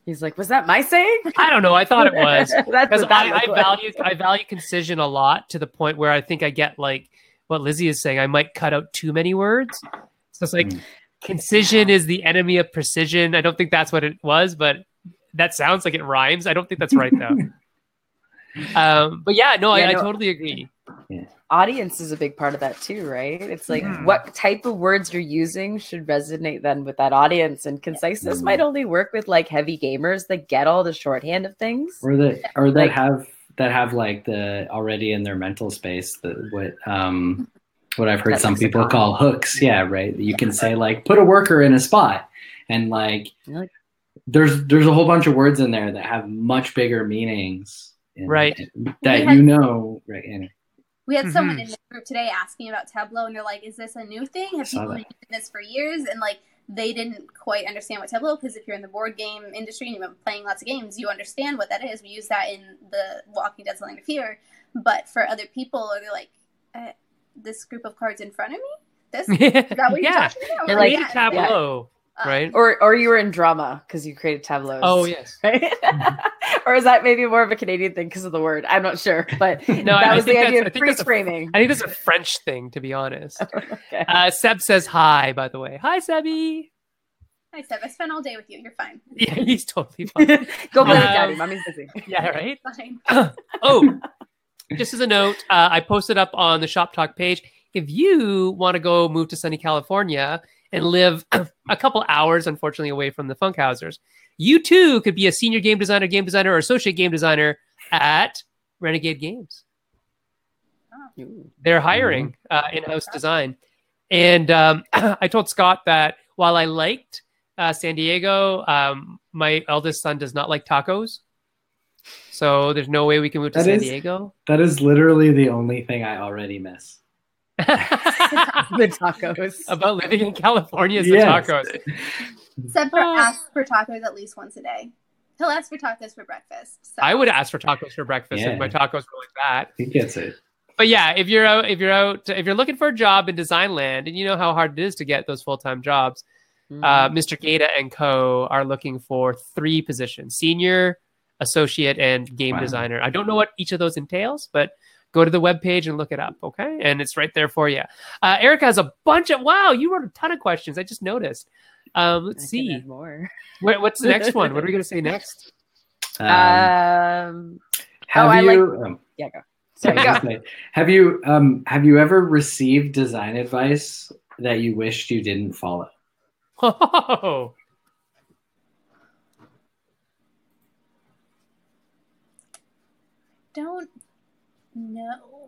He's like, was that my saying? [LAUGHS] I don't know. I thought it [LAUGHS] was That's because what that I, I like. value I value concision a lot to the point where I think I get like what Lizzy is saying. I might cut out too many words. So it's like Mm. concision is the enemy of precision. I don't think that's what it was, but that sounds like it rhymes. I don't think that's right though. [LAUGHS] um, but yeah, no, Yeah, I, I totally agree. Audience is a big part of that too, right? It's like Mhm. what type of words you're using should resonate then with that audience. And conciseness Mhm. might only work with like heavy gamers that get all the shorthand of things. or that or that Like- have that have like the already in their mental space the what um what I've heard some people call hooks. Yeah, right. You can say like put a worker in a spot, and like like- there's there's a whole bunch of words in there that have much bigger meanings, in- Right. That had- you know, right? Anyway. We had someone Mhm. in the group today asking about Tableau, and they're like, "Is this a new thing? Have people that. been using this for years?" And like, they didn't quite understand what Tableau. Because if you're in the board game industry and you've been playing lots of games, you understand what that is. We use that in the Walking Dead: Land of Fear. But for other people, they're like, uh, "This group of cards in front of me? This [LAUGHS] is that what you're yeah, talking about?" You're We're like, "Yeah." tableau, Uh, right? Or or you were in drama because you created tableaus. Oh yes. [LAUGHS] Right? [LAUGHS] or is that maybe more of a Canadian thing because of the word? I'm not sure, but [LAUGHS] No, that I was the idea that's- of think that's a- freeze framing. I think it's a French thing, to be honest. okay. Uh, Seb says hi, by the way. Hi, Sebby. Hi, Seb. I spent all day with you. You're fine. Yeah, he's totally fine. Go play with Um, daddy. Mommy's busy. yeah, right. Fine. oh, just as a note, uh, I posted up on the Shop Talk page. If you want to go move to sunny California and live [COUGHS] a couple hours, unfortunately, away from the Funkhousers, you too could be a senior game designer, game designer, or associate game designer at Renegade Games. They're hiring uh, in-house design, and um, [COUGHS] I told Scott that while I liked uh, San Diego, um, my eldest son does not like tacos. So there's no way we can move to That San is- Diego. That is literally the only thing I already miss. [LAUGHS] The tacos. About living in California is Yes. the tacos. Seb for Oh. asks for tacos at least once a day. He'll ask for tacos for breakfast. So. I would ask for tacos for breakfast Yeah. if my tacos were like that. He gets it. But yeah, if you're out, if you're out, if you're looking for a job in design land, and you know how hard it is to get those full time jobs, Mm-hmm. uh, Mr. Gaeta and Co. are looking for three positions: senior, associate, and game Wow. designer. I don't know what each of those entails, but go to the webpage and look it up. Okay, and it's right there for you. Uh, Erica has a bunch of wow. You wrote a ton of questions. I just noticed. Um, let's can see. more. What, what's the next one? What are we going to say [LAUGHS] next? Um, Um, have oh, I like- you? um, yeah, go. I Sorry, go. have you? Um, have you ever received design advice that you wished you didn't follow? Oh, [LAUGHS] don't know.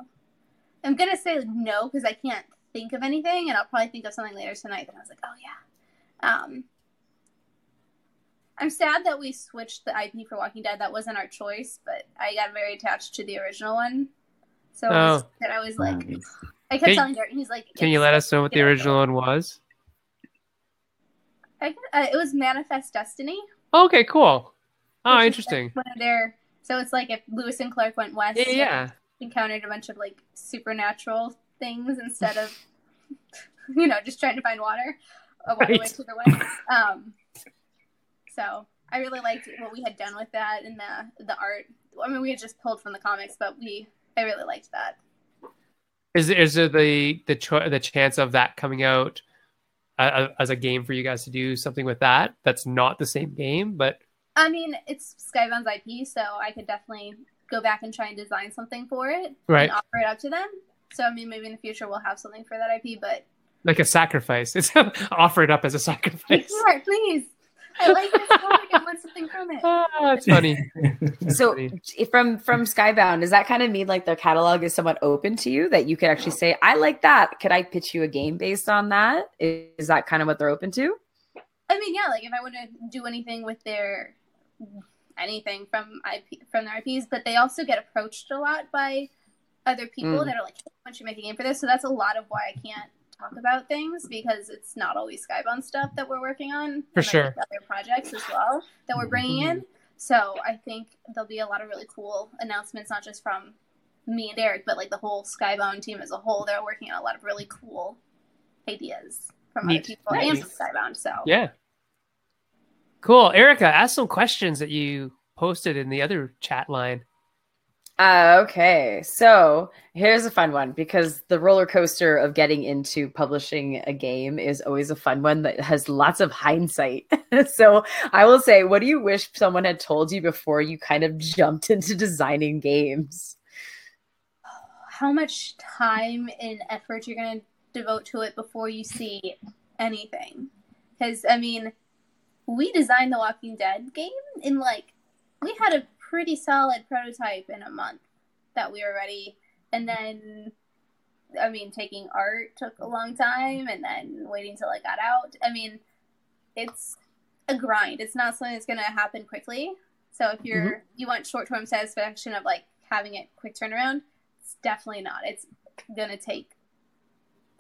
I'm gonna say no because I can't think of anything, and I'll probably think of something later tonight. That I was like, oh yeah. Um, I'm sad that we switched the IP for Walking Dead. That wasn't our choice, but I got very attached to the original one. So Oh. that I was like, Um, I kept Can- telling Derek, he's like, can you let us know what the original one was? I, uh, it was Manifest Destiny. Okay, cool. Oh, interesting. like, one of their so it's like if Lewis and Clark went west, Yeah, yeah. Encountered a bunch of like supernatural things instead of [LAUGHS] you know just trying to find water a Right. to the west. Um, so I really liked what we had done with that and the the art. I mean, we had just pulled from the comics, but we I really liked that. Is is there the the cho- the chance of that coming out uh, as a game for you guys to do something with that? That's not the same game, but I mean, it's Skybound's IP, so I could definitely go back and try and design something for it Right. and offer it up to them. So I mean, maybe in the future we'll have something for that IP, but Like a sacrifice. It's [LAUGHS] offer it up as a sacrifice. [LAUGHS] sure, please. I like this topic. I want something from it. Ah, that's funny. [LAUGHS] So funny. from from Skybound, does that kind of mean like their catalog is somewhat open to you that you could actually say, I like that. Could I pitch you a game based on that? Is, is that kind of what they're open to? I mean, yeah, like if I want to do anything with their anything from IP from their IPs, but they also get approached a lot by other people Mm. that are like, "Hey, "Why don't you make a game for this?" So that's a lot of why I can't talk about things because it's not always Skybound stuff that we're working on. For sure. other projects as well that we're bringing in. So I think there'll be a lot of really cool announcements, not just from me and Eric, but like the whole Skybound team as a whole. They're working on a lot of really cool ideas from Neat. other people and from Skybound. So Yeah. Cool. Erica, ask some questions that you posted in the other chat line. Uh, okay, so here's a fun one because the roller coaster of getting into publishing a game is always a fun one that has lots of hindsight. [LAUGHS] so I will say, what do you wish someone had told you before you kind of jumped [LAUGHS] into designing games? how much time and effort you're going to devote to it before you see anything. Because, I mean, we designed the Walking Dead game in like, we had a pretty solid prototype in a month that we were ready. And then, I mean, taking art took a long time and then waiting till it got out. I mean, it's a grind. It's not something that's going to happen quickly. So if you're, mm-hmm. you want short term satisfaction of like having it quick turnaround, it's definitely not. It's gonna take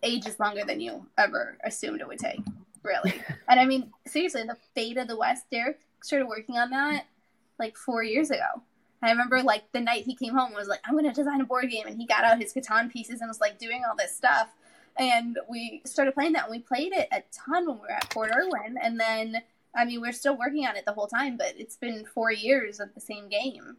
ages longer than you ever assumed it would take, really. [LAUGHS] and I mean, seriously, the Fate of the West, Derek started working on that like four years ago. I remember like the night he came home and was like, I'm gonna design a board game and he got out his Catan pieces and was like doing all this stuff. And we started playing that and we played it a ton when we were at Fort Irwin and then I mean we're still working on it the whole time, but it's been four years of the same game.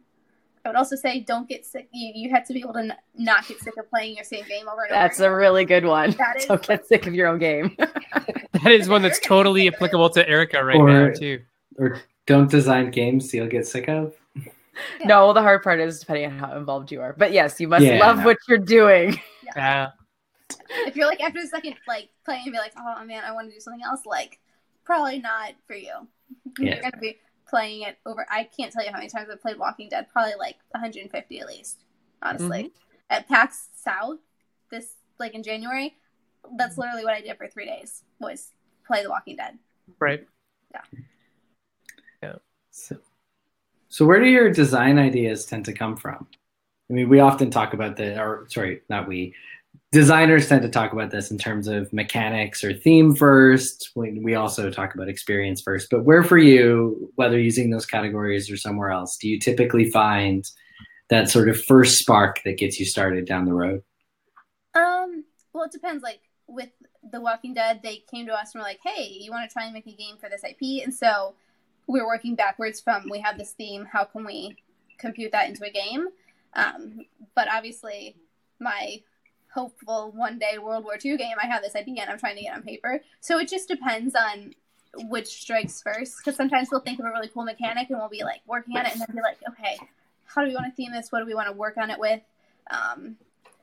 I would also say don't get sick. You, you have to be able to n- not get sick of playing your same game over and over. That's a really good one. That is- Don't get sick of your own game. [LAUGHS] [LAUGHS] That is one that's totally applicable to Erica right Or- now, too. or don't design games you'll get sick of. No, the hard part is depending on how involved you are. But yes, you must Yeah, love no. what you're doing. [LAUGHS] Yeah. if you're like after the second like playing and be like, oh man, I want to do something else, like probably not for you. Yeah. You're gonna be playing it over. I can't tell you how many times I've played Walking Dead. Probably like 150 at least. Honestly, mm-hmm. at PAX South this like in January, that's mm-hmm. literally what I did for three days was play The Walking Dead. Right. Yeah. Yeah. So, so where do your design ideas tend to come from? I mean, we often talk about the, or sorry, not we. Designers tend to talk about this in terms of mechanics or theme first. We, we also talk about experience first. But where for you, whether using those categories or somewhere else, do you typically find that sort of first spark that gets you started down the road? Um, well, it depends. Like with The Walking Dead, they came to us and were like, "Hey, you want to try and make a game for this IP?" And so we're working backwards from we have this theme. How can we compute that into a game? Um, but obviously, my hopeful one day World War II game, I have this idea and I'm trying to get on paper. So it just depends on which strikes first. Because sometimes we'll think of a really cool mechanic and we'll be like working on it and then be like, okay, how do we want to theme this? What do we want to work on it with? Um,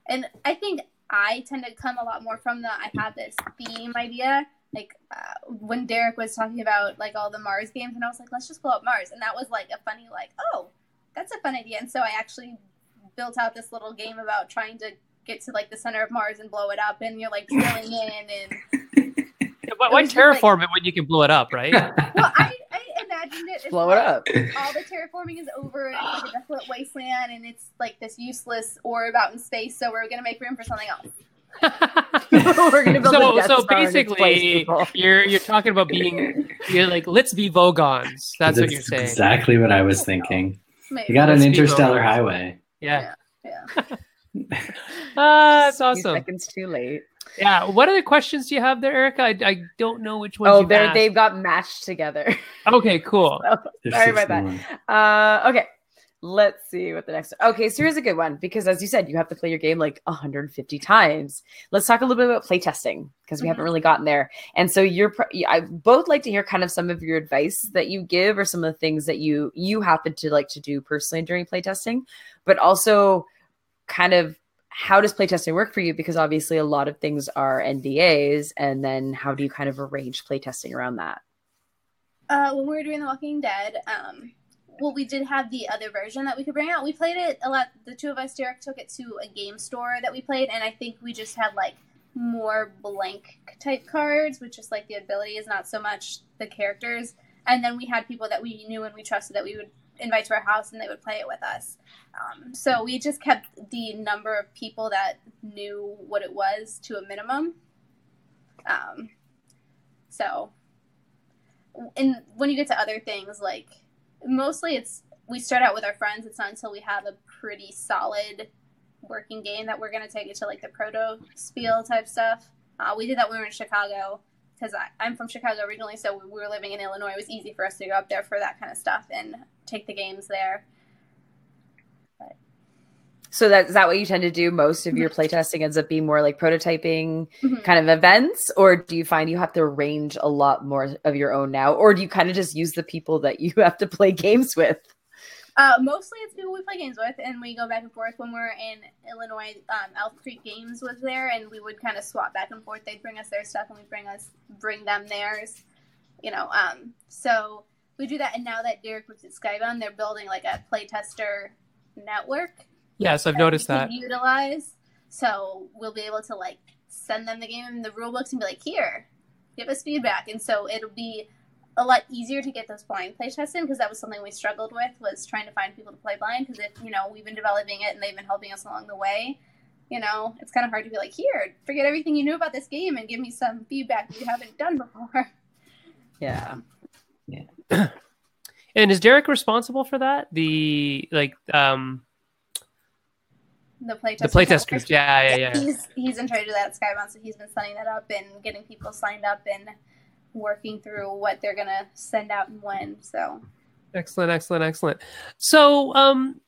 and I think I tend to come a lot more from the I have this theme idea. Like uh, when Derek was talking about like all the Mars games, and I was like, let's just blow up Mars, and that was like a funny like, oh, that's a fun idea. And so I actually built out this little game about trying to get to like the center of Mars and blow it up, and you're like drilling in and [LAUGHS] Yeah, Why, why was just like- terraform it when you can blow it up, right? [LAUGHS] well, I, I imagined it. Blow it up. all the terraforming is over. and It's like a desolate wasteland, and it's like this useless orb out in space. So we're gonna make room for something else. [LAUGHS] We're gonna build so, a Death so Star basically, you're you're talking about being you're like let's be Vogons. That's what you're saying. Exactly what I was thinking. Maybe. You got an Let's be interstellar Vogons. highway. Yeah, yeah. Ah, that's awesome. Seconds too late. Yeah, what other questions do you have there, Erica? I, I don't know which ones. Oh, you've they're asked. they've got matched together. [LAUGHS] Okay, cool. There's Sorry about that. Uh, okay. Let's see what the next. Okay, so here's a good one because, as you said, you have to play your game like 150 times. Let's talk a little bit about playtesting because we haven't Mhm. really gotten there. And so you're, pr- I both like to hear kind of some of your advice that you give or some of the things that you you happen to like to do personally during playtesting, but also kind of how does playtesting work for you? Because obviously a lot of things are NDAs, and then how do you kind of arrange playtesting around that? Uh, when we were doing The Walking Dead, um, well, we did have the other version that we could bring out. We played it a lot. The two of us, Derek, took it to a game store that we played, and I think we just had like more blank type cards, which is like the abilities, not so much the characters. And then we had people that we knew and we trusted that we would invite to our house and they would play it with us. Um, so we just kept the number of people that knew what it was to a minimum. Um, so and when you get to other things like mostly it's we start out with our friends it's not until we have a pretty solid working game that we're going to take it to like the proto spiel type stuff uh, we did that when we were in chicago because i'm from chicago originally so we were living in illinois it was easy for us to go up there for that kind of stuff and take the games there So that is that what you tend to do? Most of your playtesting ends up being more like prototyping Mhm. kind of events, or do you find you have to arrange a lot more of your own now, or do you kind of just use the people that you [LAUGHS] have to play games with? Uh, mostly it's people we play games with, and we go back and forth. When we're in Illinois, um, Elk Creek Games was there, and we would kind of swap back and forth. They'd bring us their stuff, and we'd bring us bring them theirs. You know, um, so we do that. And now that Derek works at Skybound, they're building like a playtester network. Yes, I've that noticed we that. Utilize, so we'll be able to like send them the game and the rule books and be like, here, give us feedback, and so it'll be a lot easier to get those blind play tests in because that was something we struggled with was trying to find people to play blind because if you know we've been developing it and they've been helping us along the way you know it's kind of hard to be like here forget everything you knew about this game and give me some feedback you haven't done before Yeah. Yeah. [CLEARS THROAT] And is Derek responsible for that? The like um the playtest the playtest group. Yeah, yeah, yeah. he's he's in charge of that at Skybound, so he's been setting that up and getting people signed up and working through what they're gonna send out and when. So Excellent, excellent, excellent. So, um,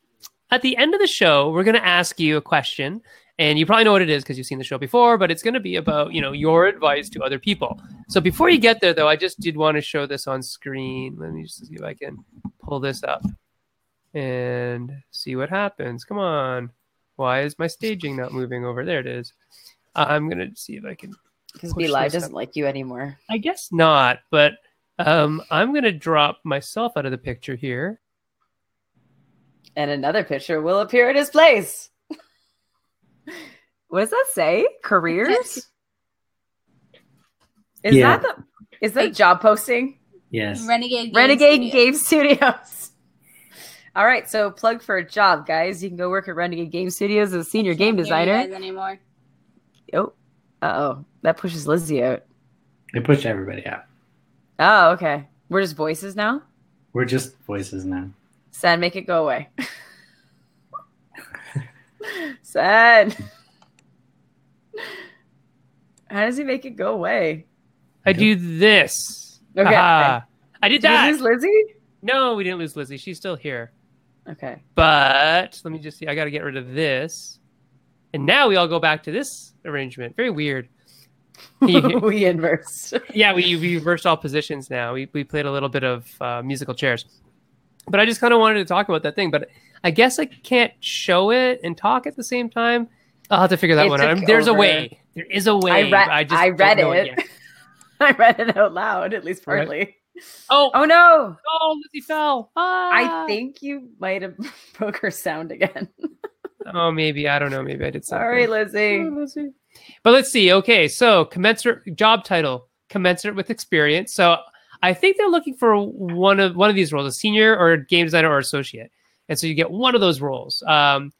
at the end of the show, we're going to ask you a question, and you probably know what it is because you've seen the show before. But it's going to be about you know your advice to other people. So before you get there, though, I just did want to show this on screen. Let me just see if I can pull this up and see what happens. Come on, why is my staging not moving over? There it is. I'm gonna see if I can Because Push BeLive doesn't like you anymore. I guess not, but um, I'm going to drop myself out of the picture here. And another picture will appear in his place. [LAUGHS] what does that say? Careers? Is Yeah. that the is that a job posting? Yes. Renegade Games Renegade Studio. Game Studios. [LAUGHS] All right, so plug for a job, guys. You can go work at Renegade Game Studios as a senior game Can't hear designer. guys anymore. Oh, uh oh, that pushes Lizzy out. They pushed everybody out. Oh, okay. We're just voices now. We're just voices now. Sad, make it go away. [LAUGHS] Sad. How does he make it go away? I do this. Okay. Aha. I did Did that. you lose Lizzy? No, we didn't lose Lizzy. She's still here. Okay. But let me just see. I got to get rid of this. And now we all go back to this arrangement. Very weird. Can you hear- we [LAUGHS] inverse. [LAUGHS] yeah, we, we reversed all positions now. We, we played a little bit of uh, musical chairs. But I just kind of wanted to talk about that thing. But I guess I can't show it and talk at the same time. I'll have to figure that It one out. There's over. a way. There is a way. I read. but I, don't read know it. [LAUGHS] I read it out loud, at least Right. partly. Oh, Oh no! oh, Lizzy fell. Ah. I think you might have broke her sound again. Oh, maybe I don't know. Maybe I did something. Sorry, Lizzy. Oh, see. But let's see. Okay, so commensurate job title, commensurate with experience. So I think they're looking for one of one of these roles, a senior or a game designer or associate. And so you get one of those roles. Um,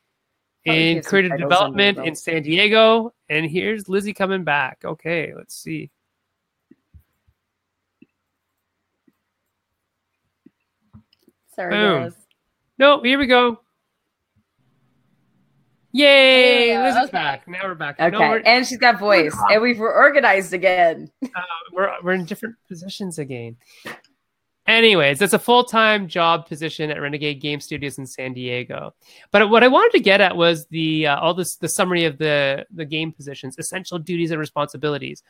in creative development in. San Diego. And here's Lizzy coming back. Okay, let's see. Sorry, Boom. No, here we go. Yay! There we go, Lizzy's okay. back. Now we're back. Okay, No, we're, and she's got voice, and we've organized again. [LAUGHS] uh, we're, we're in different positions again. Anyways, it's a full time job position at Renegade Game Studios in San Diego. But what I wanted to get at was the uh, all this the summary of the the game positions, essential duties and responsibilities.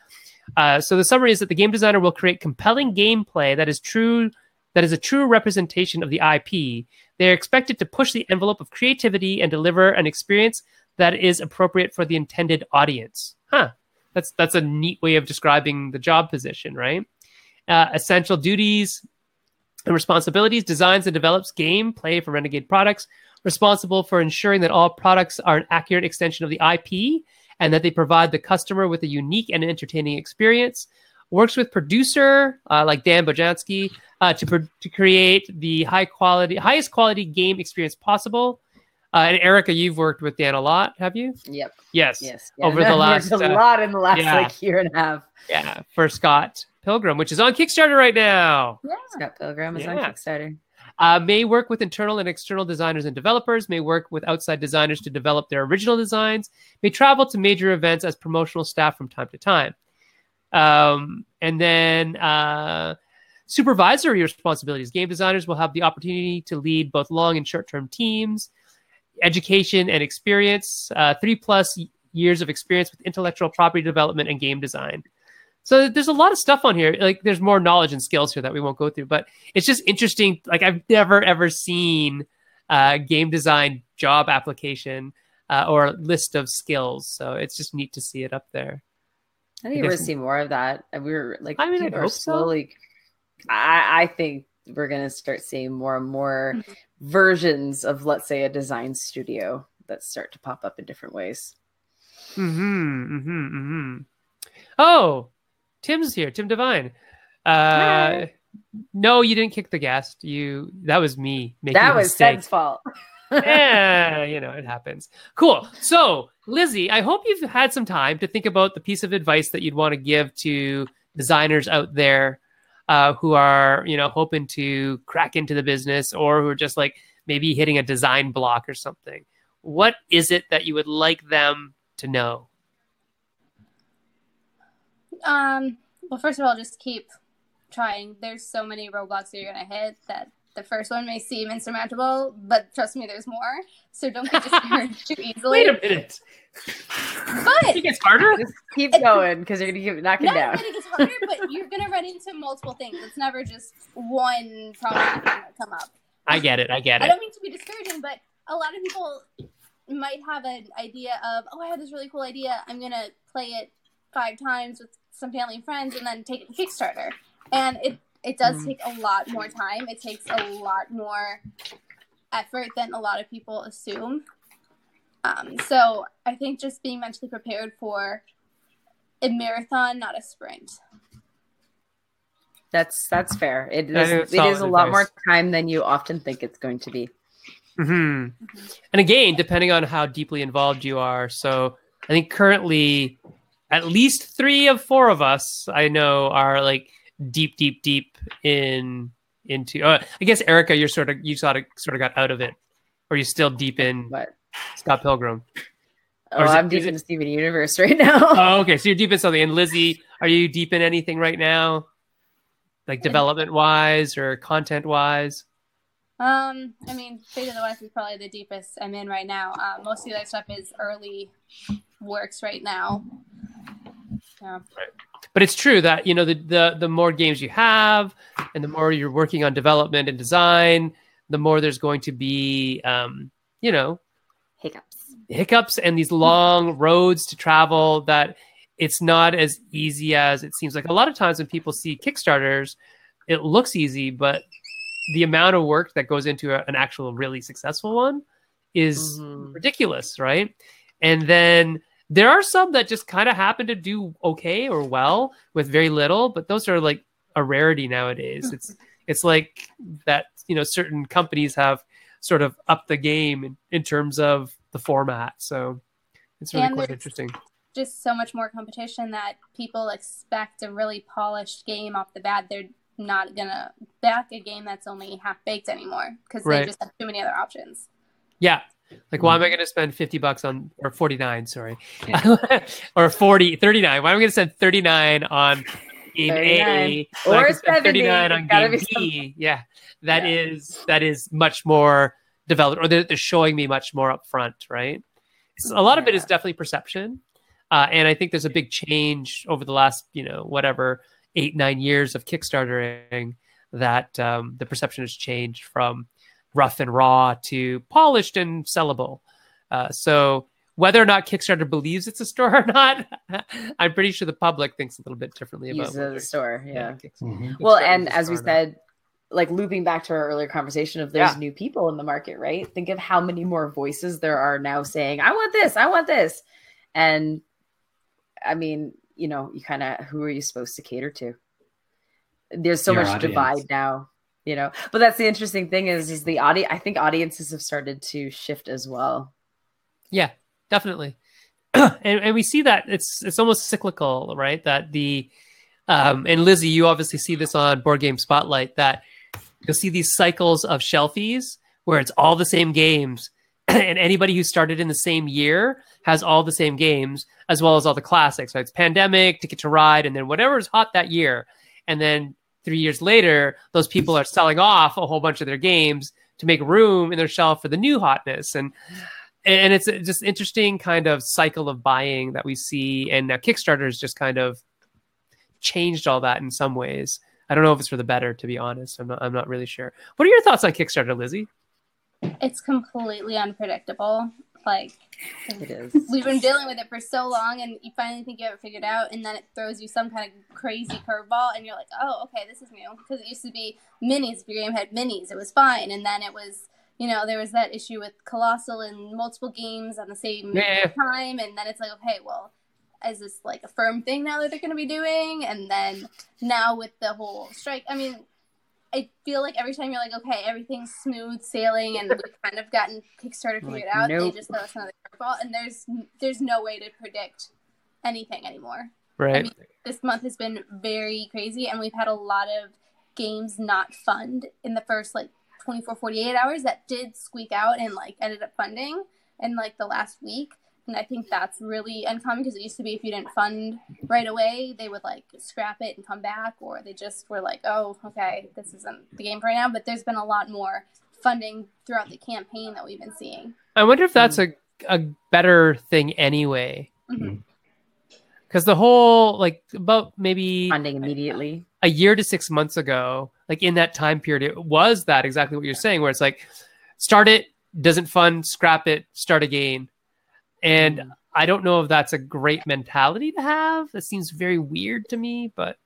Uh, so the summary is that the game designer will create compelling gameplay that is true that is a true representation of the IP. They are expected to push the envelope of creativity and deliver an experience that is appropriate for the intended audience. Huh. That's that's a neat way of describing the job position, right? Uh, essential duties and responsibilities designs and develops gameplay for Renegade products, responsible for ensuring that all products are an accurate extension of the IP and that they provide the customer with a unique and entertaining experience. Works with producer uh, like Dan Bojansky uh, to, pro- to create the high quality, highest quality game experience possible. Uh, and Erica, you've worked with Dan a lot, have you? Yep. Yes. Yes. Over the last, a uh, lot in the last yeah. like year and a half. Yeah, for Scott Pilgrim, which is on Kickstarter right now. Yeah. Scott Pilgrim is on Kickstarter. Uh, may work with internal and external designers and developers, may work with outside designers to develop their original designs, may travel to major events as promotional staff from time to time. Um, and then uh, supervisory responsibilities. Game designers will have the opportunity to lead both long and short term teams, education and experience, uh, three plus years of experience with intellectual property development and game design. So there's a lot of stuff on here. Like there's more knowledge and skills here that we won't go through, but it's just interesting. Like I've never ever seen a game design job application uh, or list of skills. So it's just neat to see it up there. I think we're gonna see more of that. And We're like, I mean, I are hope so. I, I think we're gonna start seeing more and more Mm-hmm. versions of, let's say, a design studio that start to pop up in different ways. Hmm. Hmm. Hmm. Oh, Tim's here. Tim Devine. Uh, Hi. no, you didn't kick the guest. You. That was me making that was. Seb's fault. Yeah, you know, it happens. Cool. So, Lizzy, I hope you've had some time to think about the piece of advice that you'd want to give to designers out there uh, who are, you know, hoping to crack into the business or who are just like maybe hitting a design block or something. What is it that you would like them to know? Um. Well, first of all, just keep trying. There's so many roadblocks that you're gonna hit that the first one may seem insurmountable, but trust me, there's more. So don't get discouraged [LAUGHS] too easily. Wait a minute. But It gets harder. Just keep going because you're gonna keep knocking not down. that it gets harder, but you're gonna run into multiple things. It's never just one problem that come up. I get it. I get it. I don't mean to be discouraging, but a lot of people might have an idea of, oh, I have this really cool idea. I'm gonna play it five times with some family and friends, and then take it to Kickstarter. And it it does Mm. take a lot more time. It takes a lot more effort than a lot of people assume. Um, so I think just being mentally prepared for a marathon, not a sprint. That's that's fair. It That is, is it is a solid lot more time than you often think it's going to be. hmm And again, depending on how deeply involved you are. So I think currently, at least three of four of us I know are like deep, deep, deep in into. Uh, I guess Erica, you're sort of you sort of sort of got out of it, or you still deep in But Scott Pilgrim. oh, Or it- I'm is deep it- in the Steven Universe right now. [LAUGHS] Oh, [LAUGHS] okay. So you're deep in something. And Lizzy, are you deep in anything right now, like development wise or content wise? Um, I mean, Fate of the West is probably the deepest I'm in right now. Uh, most of the other stuff is early works right now. Yeah. but it's true that you know the, the the more games you have and the more you're working on development and design the more there's going to be um, you know Hiccups. hiccups and these long roads to travel that it's not as easy as it seems like a lot of times when people see kickstarters it looks easy but the amount of work that goes into a- an actual really successful one is Mhm. ridiculous, right? And then there are some that just kind of happen to do okay or well with very little, but those are like a rarity nowadays. [LAUGHS] It's it's like that, you know, certain companies have sort of upped the game in, in terms of the format. So it's really And quite interesting. Just so much more competition that people expect a really polished game off the bat. They're not gonna back a game that's only half baked anymore because Right. they just have too many other options. Yeah. Like, why am I going to spend 50 bucks on, or 49, sorry, Yeah. [LAUGHS] or 40, 39? Why am I going to spend 39 on game 39. A, but Or 70. 39 on game be B. Yeah, that Yeah. is that is much more developed, or they're, they're showing me much more upfront, right? So a lot of it is definitely perception, uh, and I think there's a big change over the last, you know, whatever eight nine years of Kickstartering that um, the perception has changed from rough and raw to polished and sellable. Uh, so whether or not Kickstarter believes it's a store or not, [LAUGHS] I'm pretty sure the public thinks a little bit differently about Use it a store. Yeah. Kickstarter- Mhm. Well, and as we store or not. said, like looping back to our earlier conversation of there's Yeah. new people in the market, right? Think of how many more voices there are now saying, I want this, I want this. And I mean, you know, you kind of who are you supposed to cater to? There's so Your much audience. divide now, you know. But that's the interesting thing is is the audience I think audiences have started to shift as well. Yeah, definitely. [CLEARS THROAT] and, and we see that it's it's almost cyclical, right? That the um, and Lizzy, you obviously see this on Board Game Spotlight that you'll see these cycles of shelfies where it's all the same games, [CLEARS THROAT] and anybody who started in the same year has all the same games as well as all the classics. Right? It's Pandemic, Ticket to Ride, and then whatever is hot that year, and then three years later, those people are selling off a whole bunch of their games to make room in their shelf for the new hotness. And and it's just interesting kind of cycle of buying that we see. And now kickstarter has just kind of changed all that in some ways. I don't know if it's for the better to be honest. I'm not, I'm not really sure. What are your thoughts on kickstarter lizzy? It's completely unpredictable. Like It is. we've been dealing with it for so long, and you finally think you have it figured out, and then it throws you some kind of crazy curveball, and you're like, oh, okay, this is new. Because it used to be minis. If your game had minis, it was fine, and then it was. You know, there was that issue with Colossal and multiple games on the same Yeah. time, and then it's like, okay, well, is this like a firm thing now that they're going to be doing? And then now with the whole strike, I mean, I feel like every time you're like, okay, everything's smooth sailing, and we've kind of gotten Kickstarter Like, figured out. nope. They just throw us another curveball, and there's there's no way to predict anything anymore. right mean- This month has been very crazy, and we've had a lot of games not fund in the first like 24, 48 hours that did squeak out and like ended up funding in like the last week. And I think that's really uncommon because it used to be if you didn't fund right away, they would like scrap it and come back, or they just were like, oh, okay, this isn't the game for right now. But there's been a lot more funding throughout the campaign that we've been seeing. i wonder if that's mm-hmm. a, a better thing anyway mm-hmm. mm-hmm. because the whole like about maybe Funding immediately. a year to six months ago, like in that time period, it was that exactly what you're saying, where it's like, start it, doesn't fund, scrap it, start again. And Mm. I don't know if that's a great mentality to have. That seems very weird to me, but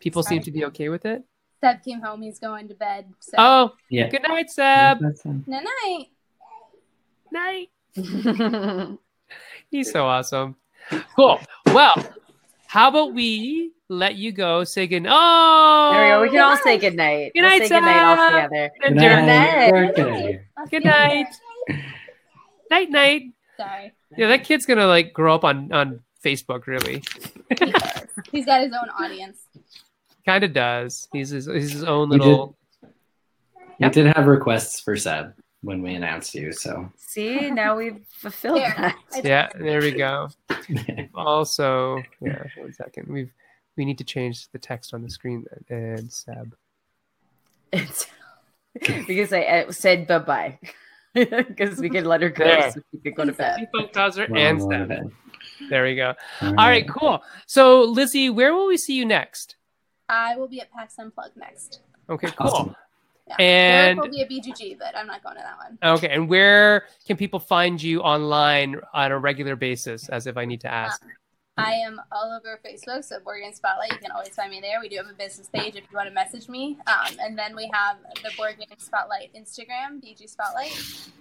people seem to be okay with it. Seb came home, he's going to bed. So, Oh, Yeah. good night, Seb. That's fine. night night. Night. [LAUGHS] He's so awesome. Cool. Well, how about we let you go? Say good. Oh, There we go. We can all say goodnight. Good We'll night, say goodnight all together. Good Derek. night. night. Derek, Get out of here. I'll Good night. Night, night. Sorry. Yeah, that kid's gonna like grow up on on Facebook. Really, he He's got his own audience. kind of does. He's his, he's his own We did- little. We did have requests for Seb when we announced you, so See, now we've fulfilled There. that. Yeah, there we go. [LAUGHS] Also, yeah, one second. We've we need to change the text on the screen. And Seb. It's [LAUGHS] because I uh, said bye bye. [LAUGHS] Because we can let her go There. so she could go to bed. People Causer Wrong and one Seb. There we go. All right, cool. So Lizzy, where will we see you next? I will be at PAX Unplugged next. Okay, cool. Awesome. Yeah. And- Derek will be at BGG, but I'm not going to that one. Okay, and where can people find you online on a regular basis? As if I need to ask. Uh, I am all over Facebook, so Board Game Spotlight. You can always find me there. We do have a business page if you want to message me. Um, and then we have the Board Game Spotlight Instagram, BG Spotlight.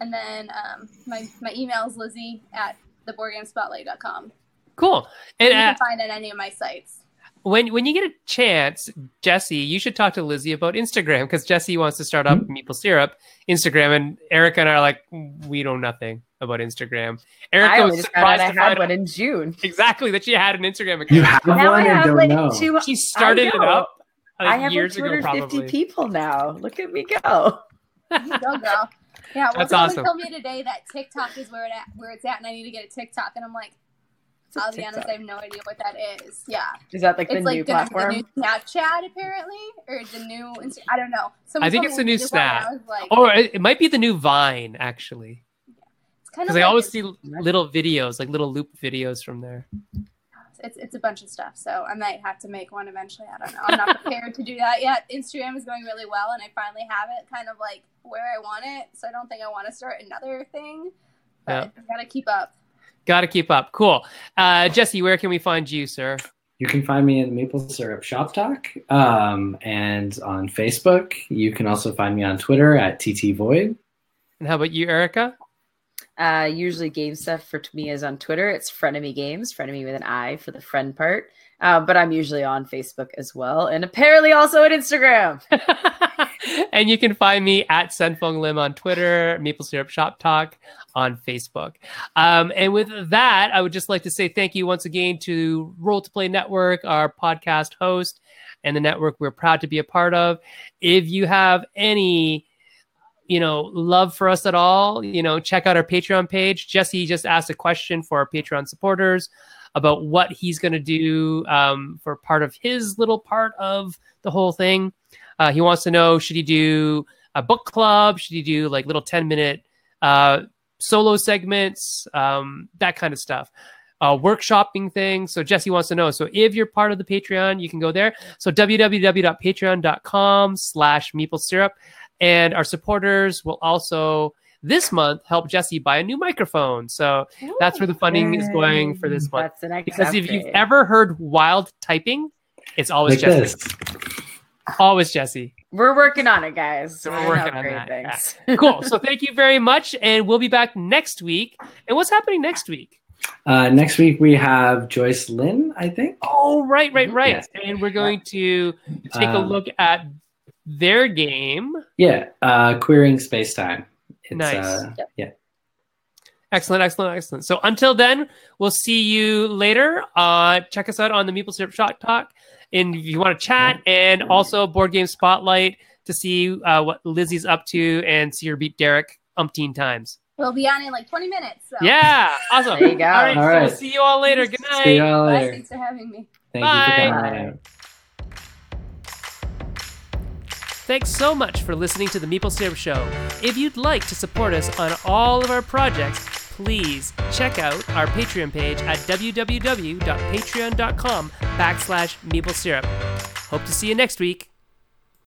And then um, my, my email is lizzie at theboardgamespotlight.com. Cool. You And can uh, find it on any of my sites. When when you get a chance, Jesse, you should talk to Lizzy about Instagram because Jesse wants to start up hmm? Meeple Syrup Instagram, and Erica and I are like, we know nothing about Instagram. Erica I was only just found out surprised I had one out in June. [LAUGHS] exactly that she had an Instagram account. You account. have Now I one and have don't like know. two. She started it up like, I have years ago, 250 probably. people now. Look at me go. You go, girl. Yeah, well, That's someone awesome. told me today that TikTok is where it at, where it's at, and I need to get a TikTok. And I'm like, a I'll be honest, I have no idea what that is. Yeah, Is that like the it's like new gonna be platform? the new Snapchat apparently, or the new. Insta- I don't know. I think it's me the new this one, and Snap. Like, Or it, it might be the new Vine, actually. it's kind Because of I always see little videos, like little loop videos from there. it's it's a bunch of stuff. So I might have to make one eventually. I don't know. I'm not [LAUGHS] prepared to do that yet. Instagram is going really well, and I finally have it kind of like where I want it. So I don't think I want to start another thing. But I gotta keep up. Got to keep up. Cool. Uh, Jesse, where can we find you, sir? You can find me at Meeple Syrup Shop Talk um, and on Facebook. You can also find me on Twitter at TT Void. And how about you, Erica? Uh, usually game stuff for me is on Twitter. It's Frenemy Games, Frenemy with an I for the friend part. Uh, but I'm usually on Facebook as well, and apparently also on Instagram. [LAUGHS] and you can find me at Senfeng Lim on Twitter, Meeple Syrup Shop Talk on Facebook. Um, and with that, I would just like to say thank you once again to Roll to Play Network, our podcast host, and the network we're proud to be a part of. If you have any you know love for us at all you know check out our patreon page jesse just asked a question for our patreon supporters about what he's going to do um, for part of his little part of the whole thing uh, he wants to know should he do a book club should he do like little 10 minute uh, solo segments um, that kind of stuff uh, workshopping things so jessey wants to know so if you're part of the patreon you can go there so www.patreon.com slash meeple syrup and our supporters will also this month help Jessey buy a new microphone. So that's where the funding is going for this month. That's the next Because if you've ever heard wild typing, it's always Like Jessey. this. Always Jessey. We're working on it, guys. So we're working on that, things. [LAUGHS] Cool. So [LAUGHS] thank you very much. And we'll be back next week. And what's happening next week? Uh, next week we have Joyce Lynn, I think. Oh, right, right, right. Yes. And we're going to take a Um, look at their game. Yeah, uh, queering space time. It's, Nice. Uh, Yep. Yeah. Excellent, excellent, excellent. So until then, we'll see you later. Uh, check us out on the Meeple Syrup Shot Talk. And if you want to chat, and also Board Game Spotlight to see uh, what Lizzy's up to and see her beat Derek umpteen times. We'll be on in like 20 minutes. So. Yeah, awesome. There you go. All right, All so right. we'll see you all later. Good night. See y'all Bye. Thanks for having me. Thank Bye. you for Bye. coming out. Thanks so much for listening to the Meeple Syrup Show. If you'd like to support us on all of our projects, please check out our Patreon page at www.patreon.com backslash Meeple Syrup. Hope to see you next week.